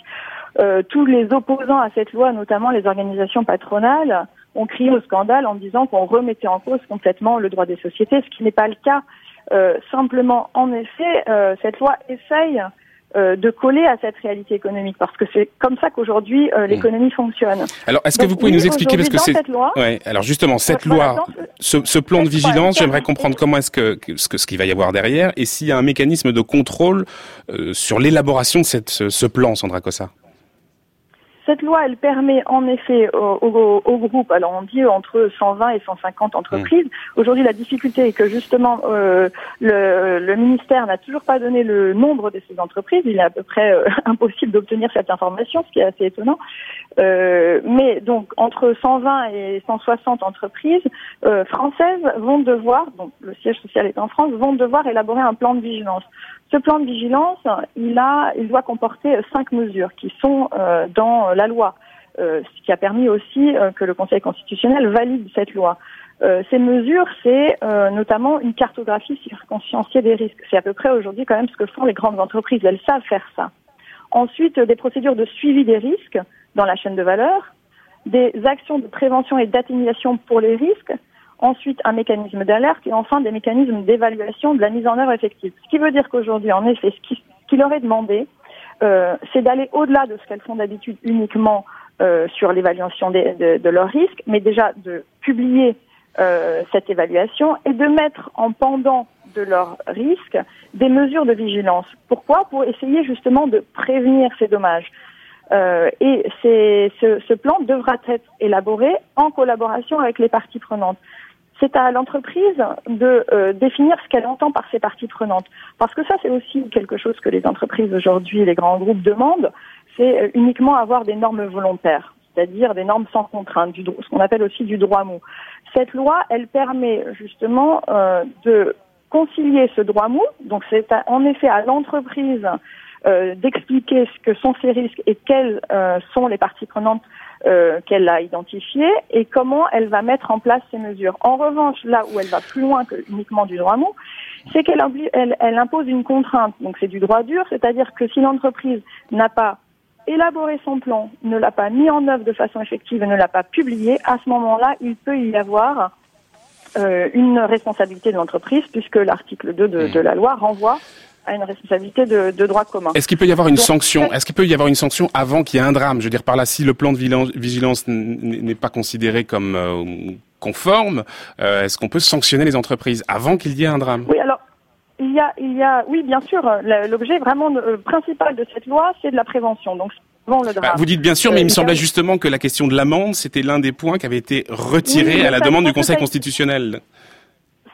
Euh, tous les opposants à cette loi, notamment les organisations patronales, ont crié au scandale en disant qu'on remettait en cause complètement le droit des sociétés, ce qui n'est pas le cas. Euh, simplement, en effet, cette loi essaye euh, de coller à cette réalité économique parce que c'est comme ça qu'aujourd'hui euh, l'économie fonctionne. Alors est-ce que vous pouvez nous expliquer parce que c'est ouais, alors justement cette loi ce, ce, plan de vigilance, j'aimerais comprendre comment est-ce que ce que ce qu'il va y avoir derrière et s'il y a un mécanisme de contrôle euh, sur l'élaboration de cette ce, plan Sandra Cossa. Cette loi, elle permet en effet au, au, groupe, alors on dit entre 120 et 150 entreprises. Mmh. Aujourd'hui, la difficulté est que justement euh, le, le, ministère n'a toujours pas donné le nombre de ces entreprises. Il est à peu près euh, impossible d'obtenir cette information, ce qui est assez étonnant. Euh, mais donc entre 120 et 160 entreprises françaises vont devoir, donc le siège social est en France, vont devoir élaborer un plan de vigilance. Ce plan de vigilance, il a, il doit comporter cinq mesures qui sont euh, dans la loi, euh, ce qui a permis aussi euh, que le Conseil constitutionnel valide cette loi. ces mesures, c'est notamment une cartographie circonstanciée des risques. C'est à peu près aujourd'hui quand même ce que font les grandes entreprises. Elles savent faire ça. Ensuite, des procédures de suivi des risques dans la chaîne de valeur, des actions de prévention et d'atténuation pour les risques, ensuite un mécanisme d'alerte et enfin des mécanismes d'évaluation de la mise en œuvre effective. Ce qui veut dire qu'aujourd'hui, en effet, ce qui, leur est demandé, euh, c'est d'aller au-delà de ce qu'elles font d'habitude uniquement euh, sur l'évaluation de, leurs risques, mais déjà de publier euh, cette évaluation et de mettre en pendant de leurs risques des mesures de vigilance. Pourquoi? Pour essayer justement de prévenir ces dommages. Et ce, plan devra être élaboré en collaboration avec les parties prenantes c'est à l'entreprise de euh, définir ce qu'elle entend par ses parties prenantes. Parce que ça, c'est aussi quelque chose que les entreprises aujourd'hui, les grands groupes demandent, c'est euh, uniquement avoir des normes volontaires, c'est-à-dire des normes sans contrainte, du, ce qu'on appelle aussi du droit mou. Cette loi, elle permet justement euh, de concilier ce droit mou, donc c'est en effet à l'entreprise d'expliquer ce que sont ces risques et quelles sont les parties prenantes euh, qu'elle a identifié et comment elle va mettre en place ces mesures. En revanche, là où elle va plus loin que uniquement du droit mou, c'est qu'elle elle, elle impose une contrainte. Donc c'est du droit dur, c'est-à-dire que si l'entreprise n'a pas élaboré son plan, ne l'a pas mis en œuvre de façon effective et ne l'a pas publié, à ce moment-là, il peut y avoir euh, une responsabilité de l'entreprise puisque l'article 2 de, de la loi renvoie à une responsabilité de, droit commun. Est-ce qu'il peut y avoir une sanction Est-ce qu'il peut y avoir une sanction avant qu'il y ait un drame Je veux dire par là, si le plan de vigilance n'est pas considéré comme euh, conforme, euh, est-ce qu'on peut sanctionner les entreprises avant qu'il y ait un drame Oui, alors il y a, il y a, oui, bien sûr. L'objet vraiment euh, principal de cette loi, c'est de la prévention. Donc le drame. Bah, vous dites bien sûr, mais il me semblait justement que la question de l'amende, c'était l'un des points qui avait été retiré à la demande du Conseil constitutionnel.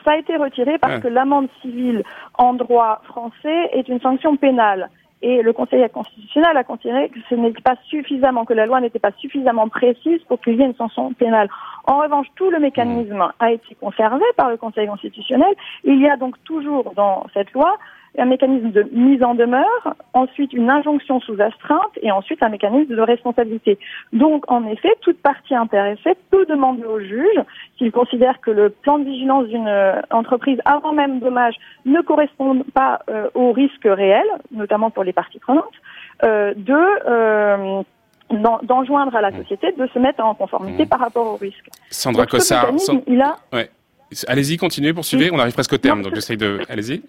Ça a été retiré parce que l'amende civile en droit français est une sanction pénale. Et le Conseil constitutionnel a considéré que ce n'était pas suffisamment, que la loi n'était pas suffisamment précise pour qu'il y ait une sanction pénale. En revanche, tout le mécanisme a été conservé par le Conseil constitutionnel. Il y a donc toujours dans cette loi un mécanisme de mise en demeure, ensuite une injonction sous astreinte et ensuite un mécanisme de responsabilité. Donc, en effet, toute partie intéressée peut demander au juge, s'il considère que le plan de vigilance d'une euh, entreprise avant même dommage ne correspond pas euh, au risque réel, notamment pour les parties prenantes, euh, de d'enjoindre à la société de se mettre en conformité mmh. par rapport au risque. Sandra Cossard, il a... ouais. Allez-y, continuez, poursuivez. On arrive presque au terme, donc j'essaye de. Allez-y.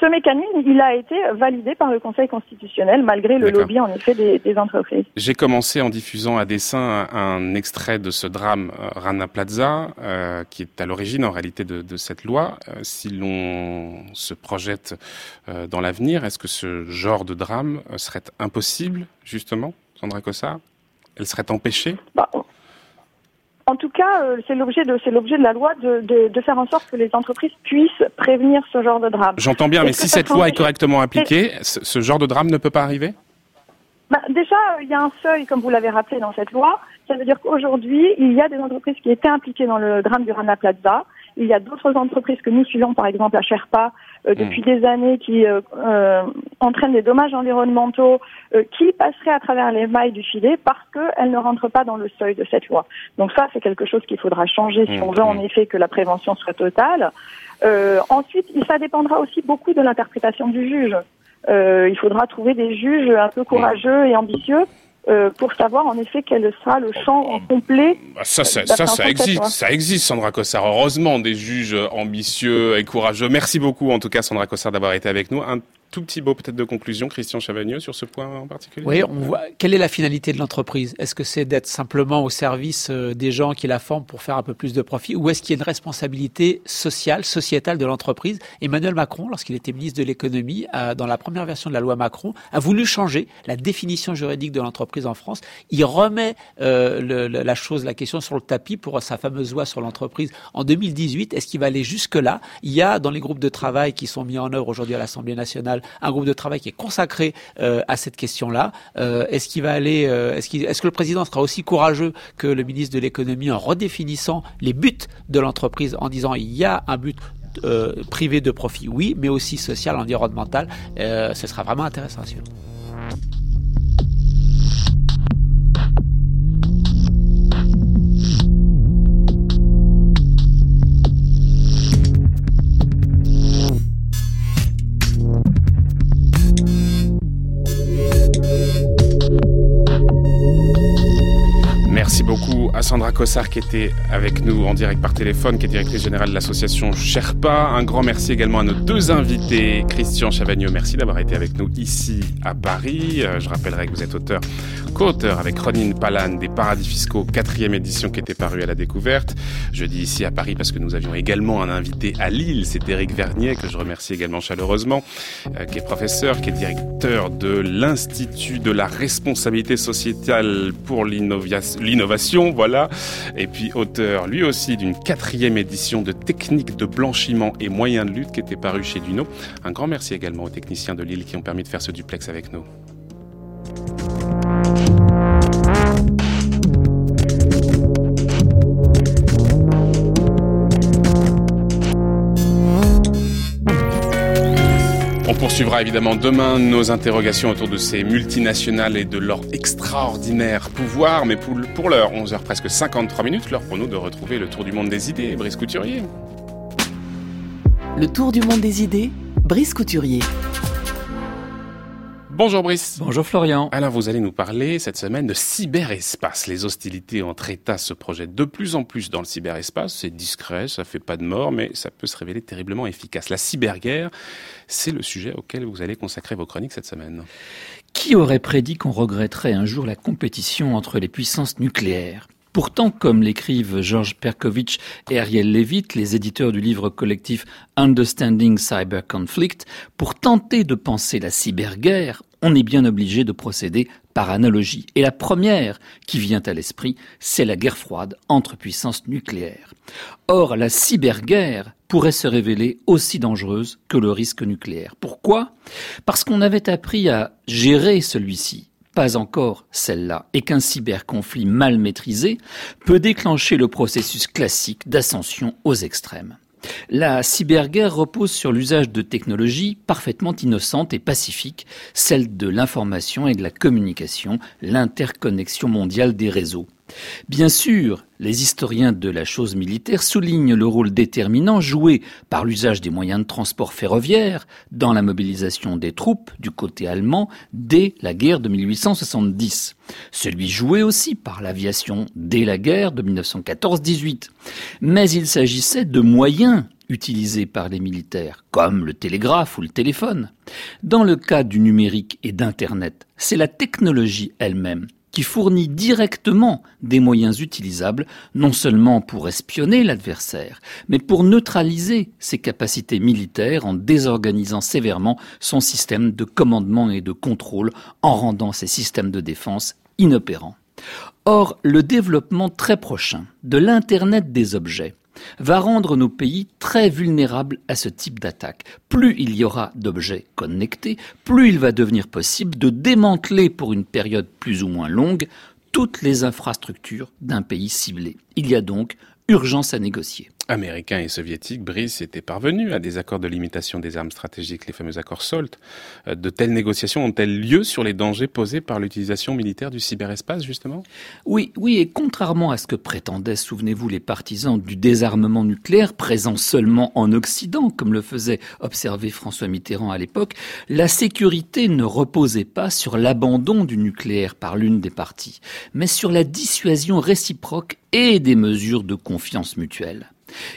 Ce mécanisme, il a été validé par le Conseil constitutionnel malgré le lobby en effet des, entreprises. J'ai commencé en diffusant à dessin un, extrait de ce drame euh, Rana Plaza, euh, qui est à l'origine en réalité de, cette loi. Euh, si l'on se projette dans l'avenir, est-ce que ce genre de drame serait impossible, justement, Sandra Cossa Elle serait empêchée? Bah, en tout cas, euh, c'est l'objet de c'est l'objet de la loi de, de, de, faire en sorte que les entreprises puissent prévenir ce genre de drame. J'entends bien, mais si cette loi est correctement appliquée, ce, genre de drame ne peut pas arriver? Bah, Déjà, il y a un seuil, comme vous l'avez rappelé dans cette loi. Ça veut dire qu'aujourd'hui, il y a des entreprises qui étaient impliquées dans le drame du Rana Plaza. Il y a d'autres entreprises que nous suivons, par exemple à Sherpa, euh, hmm. depuis des années, qui euh, euh, entraînent des dommages environnementaux qui passeraient à travers les mailles du filet parce qu'elles ne rentrent pas dans le seuil de cette loi. Donc ça, c'est quelque chose qu'il faudra changer si hmm. on veut en hmm. effet que la prévention soit totale. ensuite, ça dépendra aussi beaucoup de l'interprétation du juge. il faudra trouver des juges un peu courageux et ambitieux euh, pour savoir en effet quel sera le champ complet. Bah, ça, ça, ça, ça existe, ça existe, Sandra Cossard. Heureusement, des juges ambitieux et courageux. Merci beaucoup, en tout cas, Sandra Cossard, d'avoir été avec nous. Un tout petit mot peut-être de conclusion, Christian Chavagneux, sur ce point en particulier Oui, on voit. Quelle est la finalité de l'entreprise? Est-ce que c'est d'être simplement au service euh, des gens qui la forment pour faire un peu plus de profit Ou est-ce qu'il y a une responsabilité sociale, sociétale de l'entreprise? Emmanuel Macron, lorsqu'il était ministre de l'économie, dans la première version de la loi Macron, a voulu changer la définition juridique de l'entreprise en France. Il remet euh, la chose, la question sur le tapis pour sa fameuse loi sur l'entreprise en 2018. Est-ce qu'il va aller jusque-là? Il y a dans les groupes de travail qui sont mis en œuvre aujourd'hui à l'Assemblée nationale un groupe de travail qui est consacré euh, à cette question-là. Euh, est-ce qu'il va aller, euh, est-ce, que le président sera aussi courageux que le ministre de l'économie en redéfinissant les buts de l'entreprise en disant il y a un but privé de profit, oui, mais aussi social, environnemental. ce sera vraiment intéressant à suivre. Sandra Cossard qui était avec nous en direct par téléphone, qui est directrice générale de l'association Sherpa. Un grand merci également à nos deux invités. Christian Chavagneux, merci d'avoir été avec nous ici à Paris. Euh, je rappellerai que vous êtes auteur, co-auteur avec Ronin Palan des Paradis Fiscaux, quatrième édition qui était parue à la découverte. Je dis ici à Paris parce que nous avions également un invité à Lille, c'est Eric Vernier, que je remercie également chaleureusement, euh, qui est professeur, qui est directeur de l'Institut de la responsabilité sociétale pour l'innovation voilà. Et puis auteur, lui aussi, d'une quatrième édition de Techniques de blanchiment et moyens de lutte qui était paru chez Duno. Un grand merci également aux techniciens de Lille qui ont permis de faire ce duplex avec nous. Poursuivra évidemment demain nos interrogations autour de ces multinationales et de leur extraordinaire pouvoir. Mais pour, l'heure, 11h presque 53 minutes, l'heure pour nous de retrouver le tour du monde des idées. Brice Couturier. Le tour du monde des idées, Brice Couturier. Bonjour Brice. Bonjour Florian. Alors vous allez nous parler cette semaine de cyberespace. Les hostilités entre États se projettent de plus en plus dans le cyberespace. C'est discret, ça fait pas de mort, mais ça peut se révéler terriblement efficace. La cyberguerre, c'est le sujet auquel vous allez consacrer vos chroniques cette semaine. Qui aurait prédit qu'on regretterait un jour la compétition entre les puissances nucléaires? Pourtant, comme l'écrivent Georges Perkovitch et Ariel Levitt, les éditeurs du livre collectif Understanding Cyber Conflict, pour tenter de penser la cyberguerre, on est bien obligé de procéder par analogie. Et la première qui vient à l'esprit, c'est la guerre froide entre puissances nucléaires. Or, la cyberguerre pourrait se révéler aussi dangereuse que le risque nucléaire. Pourquoi? Parce qu'on avait appris à gérer celui-ci pas encore celle-là, et qu'un cyberconflit mal maîtrisé peut déclencher le processus classique d'ascension aux extrêmes. La cyberguerre repose sur l'usage de technologies parfaitement innocentes et pacifiques, celles de l'information et de la communication, l'interconnexion mondiale des réseaux. Bien sûr, les historiens de la chose militaire soulignent le rôle déterminant joué par l'usage des moyens de transport ferroviaire dans la mobilisation des troupes du côté allemand dès la guerre de 1870. Celui joué aussi par l'aviation dès la guerre de 1914-18. Mais il s'agissait de moyens utilisés par les militaires, comme le télégraphe ou le téléphone. Dans le cas du numérique et d'Internet, c'est la technologie elle-même qui fournit directement des moyens utilisables, non seulement pour espionner l'adversaire, mais pour neutraliser ses capacités militaires en désorganisant sévèrement son système de commandement et de contrôle, en rendant ses systèmes de défense inopérants. Or, le développement très prochain de l'Internet des objets va rendre nos pays très vulnérables à ce type d'attaque. Plus il y aura d'objets connectés, plus il va devenir possible de démanteler pour une période plus ou moins longue toutes les infrastructures d'un pays ciblé. Il y a donc urgence à négocier américains et soviétiques, Brice, étaient parvenus à des accords de limitation des armes stratégiques, les fameux accords SALT. Euh, de telles négociations ont-elles lieu sur les dangers posés par l'utilisation militaire du cyberespace, justement? Oui, oui, et contrairement à ce que prétendaient, souvenez-vous, les partisans du désarmement nucléaire, présents seulement en Occident, comme le faisait observer François Mitterrand à l'époque, la sécurité ne reposait pas sur l'abandon du nucléaire par l'une des parties, mais sur la dissuasion réciproque et des mesures de confiance mutuelle.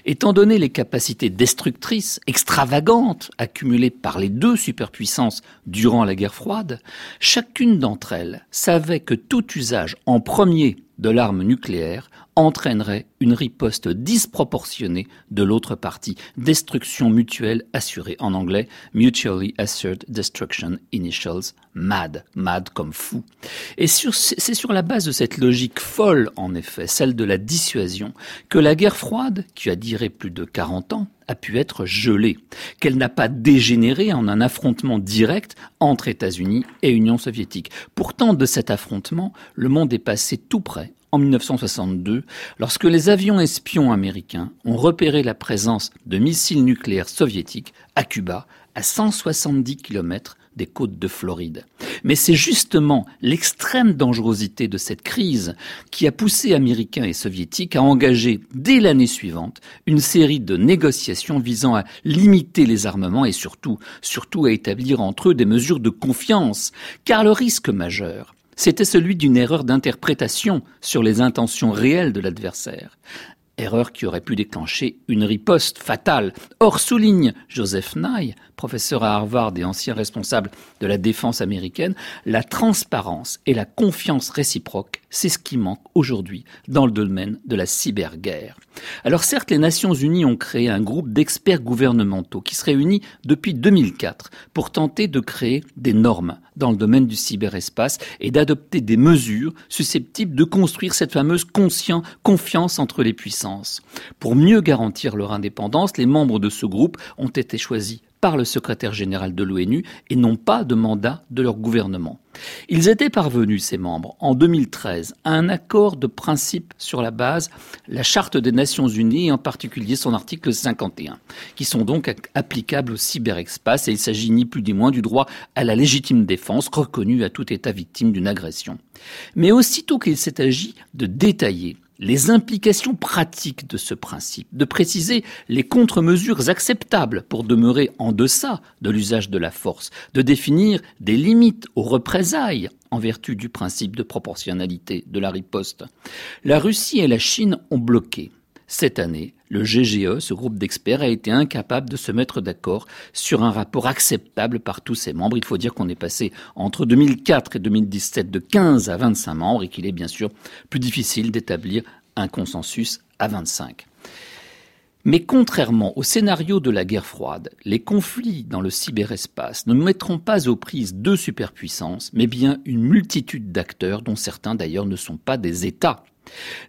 Étant donné les capacités destructrices extravagantes accumulées par les deux superpuissances durant la guerre froide, chacune d'entre elles savait que tout usage en premier de l'arme nucléaire entraînerait une riposte disproportionnée de l'autre partie. Destruction mutuelle assurée en anglais, Mutually Assured Destruction Initials, MAD, MAD comme fou. Et c'est sur la base de cette logique folle, en effet, celle de la dissuasion, que la guerre froide, qui a duré plus de 40 ans, a pu être gelée, qu'elle n'a pas dégénéré en un affrontement direct entre États-Unis et Union soviétique. Pourtant, de cet affrontement, le monde est passé tout près en 1962, lorsque les avions espions américains ont repéré la présence de missiles nucléaires soviétiques à Cuba, à 170 km des côtes de Floride. Mais c'est justement l'extrême dangerosité de cette crise qui a poussé Américains et Soviétiques à engager dès l'année suivante une série de négociations visant à limiter les armements et surtout, surtout à établir entre eux des mesures de confiance. Car le risque majeur, c'était celui d'une erreur d'interprétation sur les intentions réelles de l'adversaire erreur qui aurait pu déclencher une riposte fatale. Or, souligne Joseph Nye, professeur à Harvard et ancien responsable de la défense américaine, la transparence et la confiance réciproque, c'est ce qui manque aujourd'hui dans le domaine de la cyberguerre. Alors certes, les Nations Unies ont créé un groupe d'experts gouvernementaux qui se réunit depuis 2004 pour tenter de créer des normes dans le domaine du cyberespace et d'adopter des mesures susceptibles de construire cette fameuse confiance entre les Pour mieux garantir leur indépendance, les membres de ce groupe ont été choisis par le secrétaire général de l'ONU et non pas de mandat de leur gouvernement. Ils étaient parvenus, ces membres, en 2013, à un accord de principe sur la base la Charte des Nations Unies et en particulier son article 51, qui sont donc applicables au cyberespace et il s'agit ni plus ni moins du droit à la légitime défense reconnu à tout État victime d'une agression. Mais aussitôt qu'il s'est agi de détailler les implications pratiques de ce principe, de préciser les contre-mesures acceptables pour demeurer en deçà de l'usage de la force, de définir des limites aux représailles en vertu du principe de proportionnalité de la riposte. La Russie et la Chine ont bloqué. Cette année, le GGE, ce groupe d'experts, a été incapable de se mettre d'accord sur un rapport acceptable par tous ses membres. Il faut dire qu'on est passé entre 2004 et 2017 de 15 à 25 membres et qu'il est bien sûr plus difficile d'établir un consensus à 25. Mais contrairement au scénario de la guerre froide, les conflits dans le cyberespace ne mettront pas aux prises deux superpuissances, mais bien une multitude d'acteurs dont certains d'ailleurs ne sont pas des États.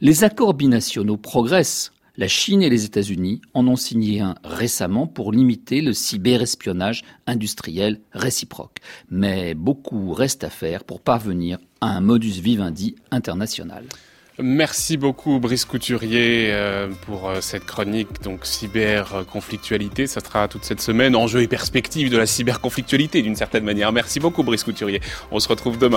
Les accords binationaux progressent. La Chine et les États-Unis en ont signé un récemment pour limiter le cyberespionnage industriel réciproque. Mais beaucoup reste à faire pour parvenir à un modus vivendi international. Merci beaucoup Brice Couturier euh, pour euh, cette chronique donc cyber-conflictualité. Ça sera toute cette semaine enjeux et perspectives de la cyber-conflictualité d'une certaine manière. Merci beaucoup Brice Couturier. On se retrouve demain.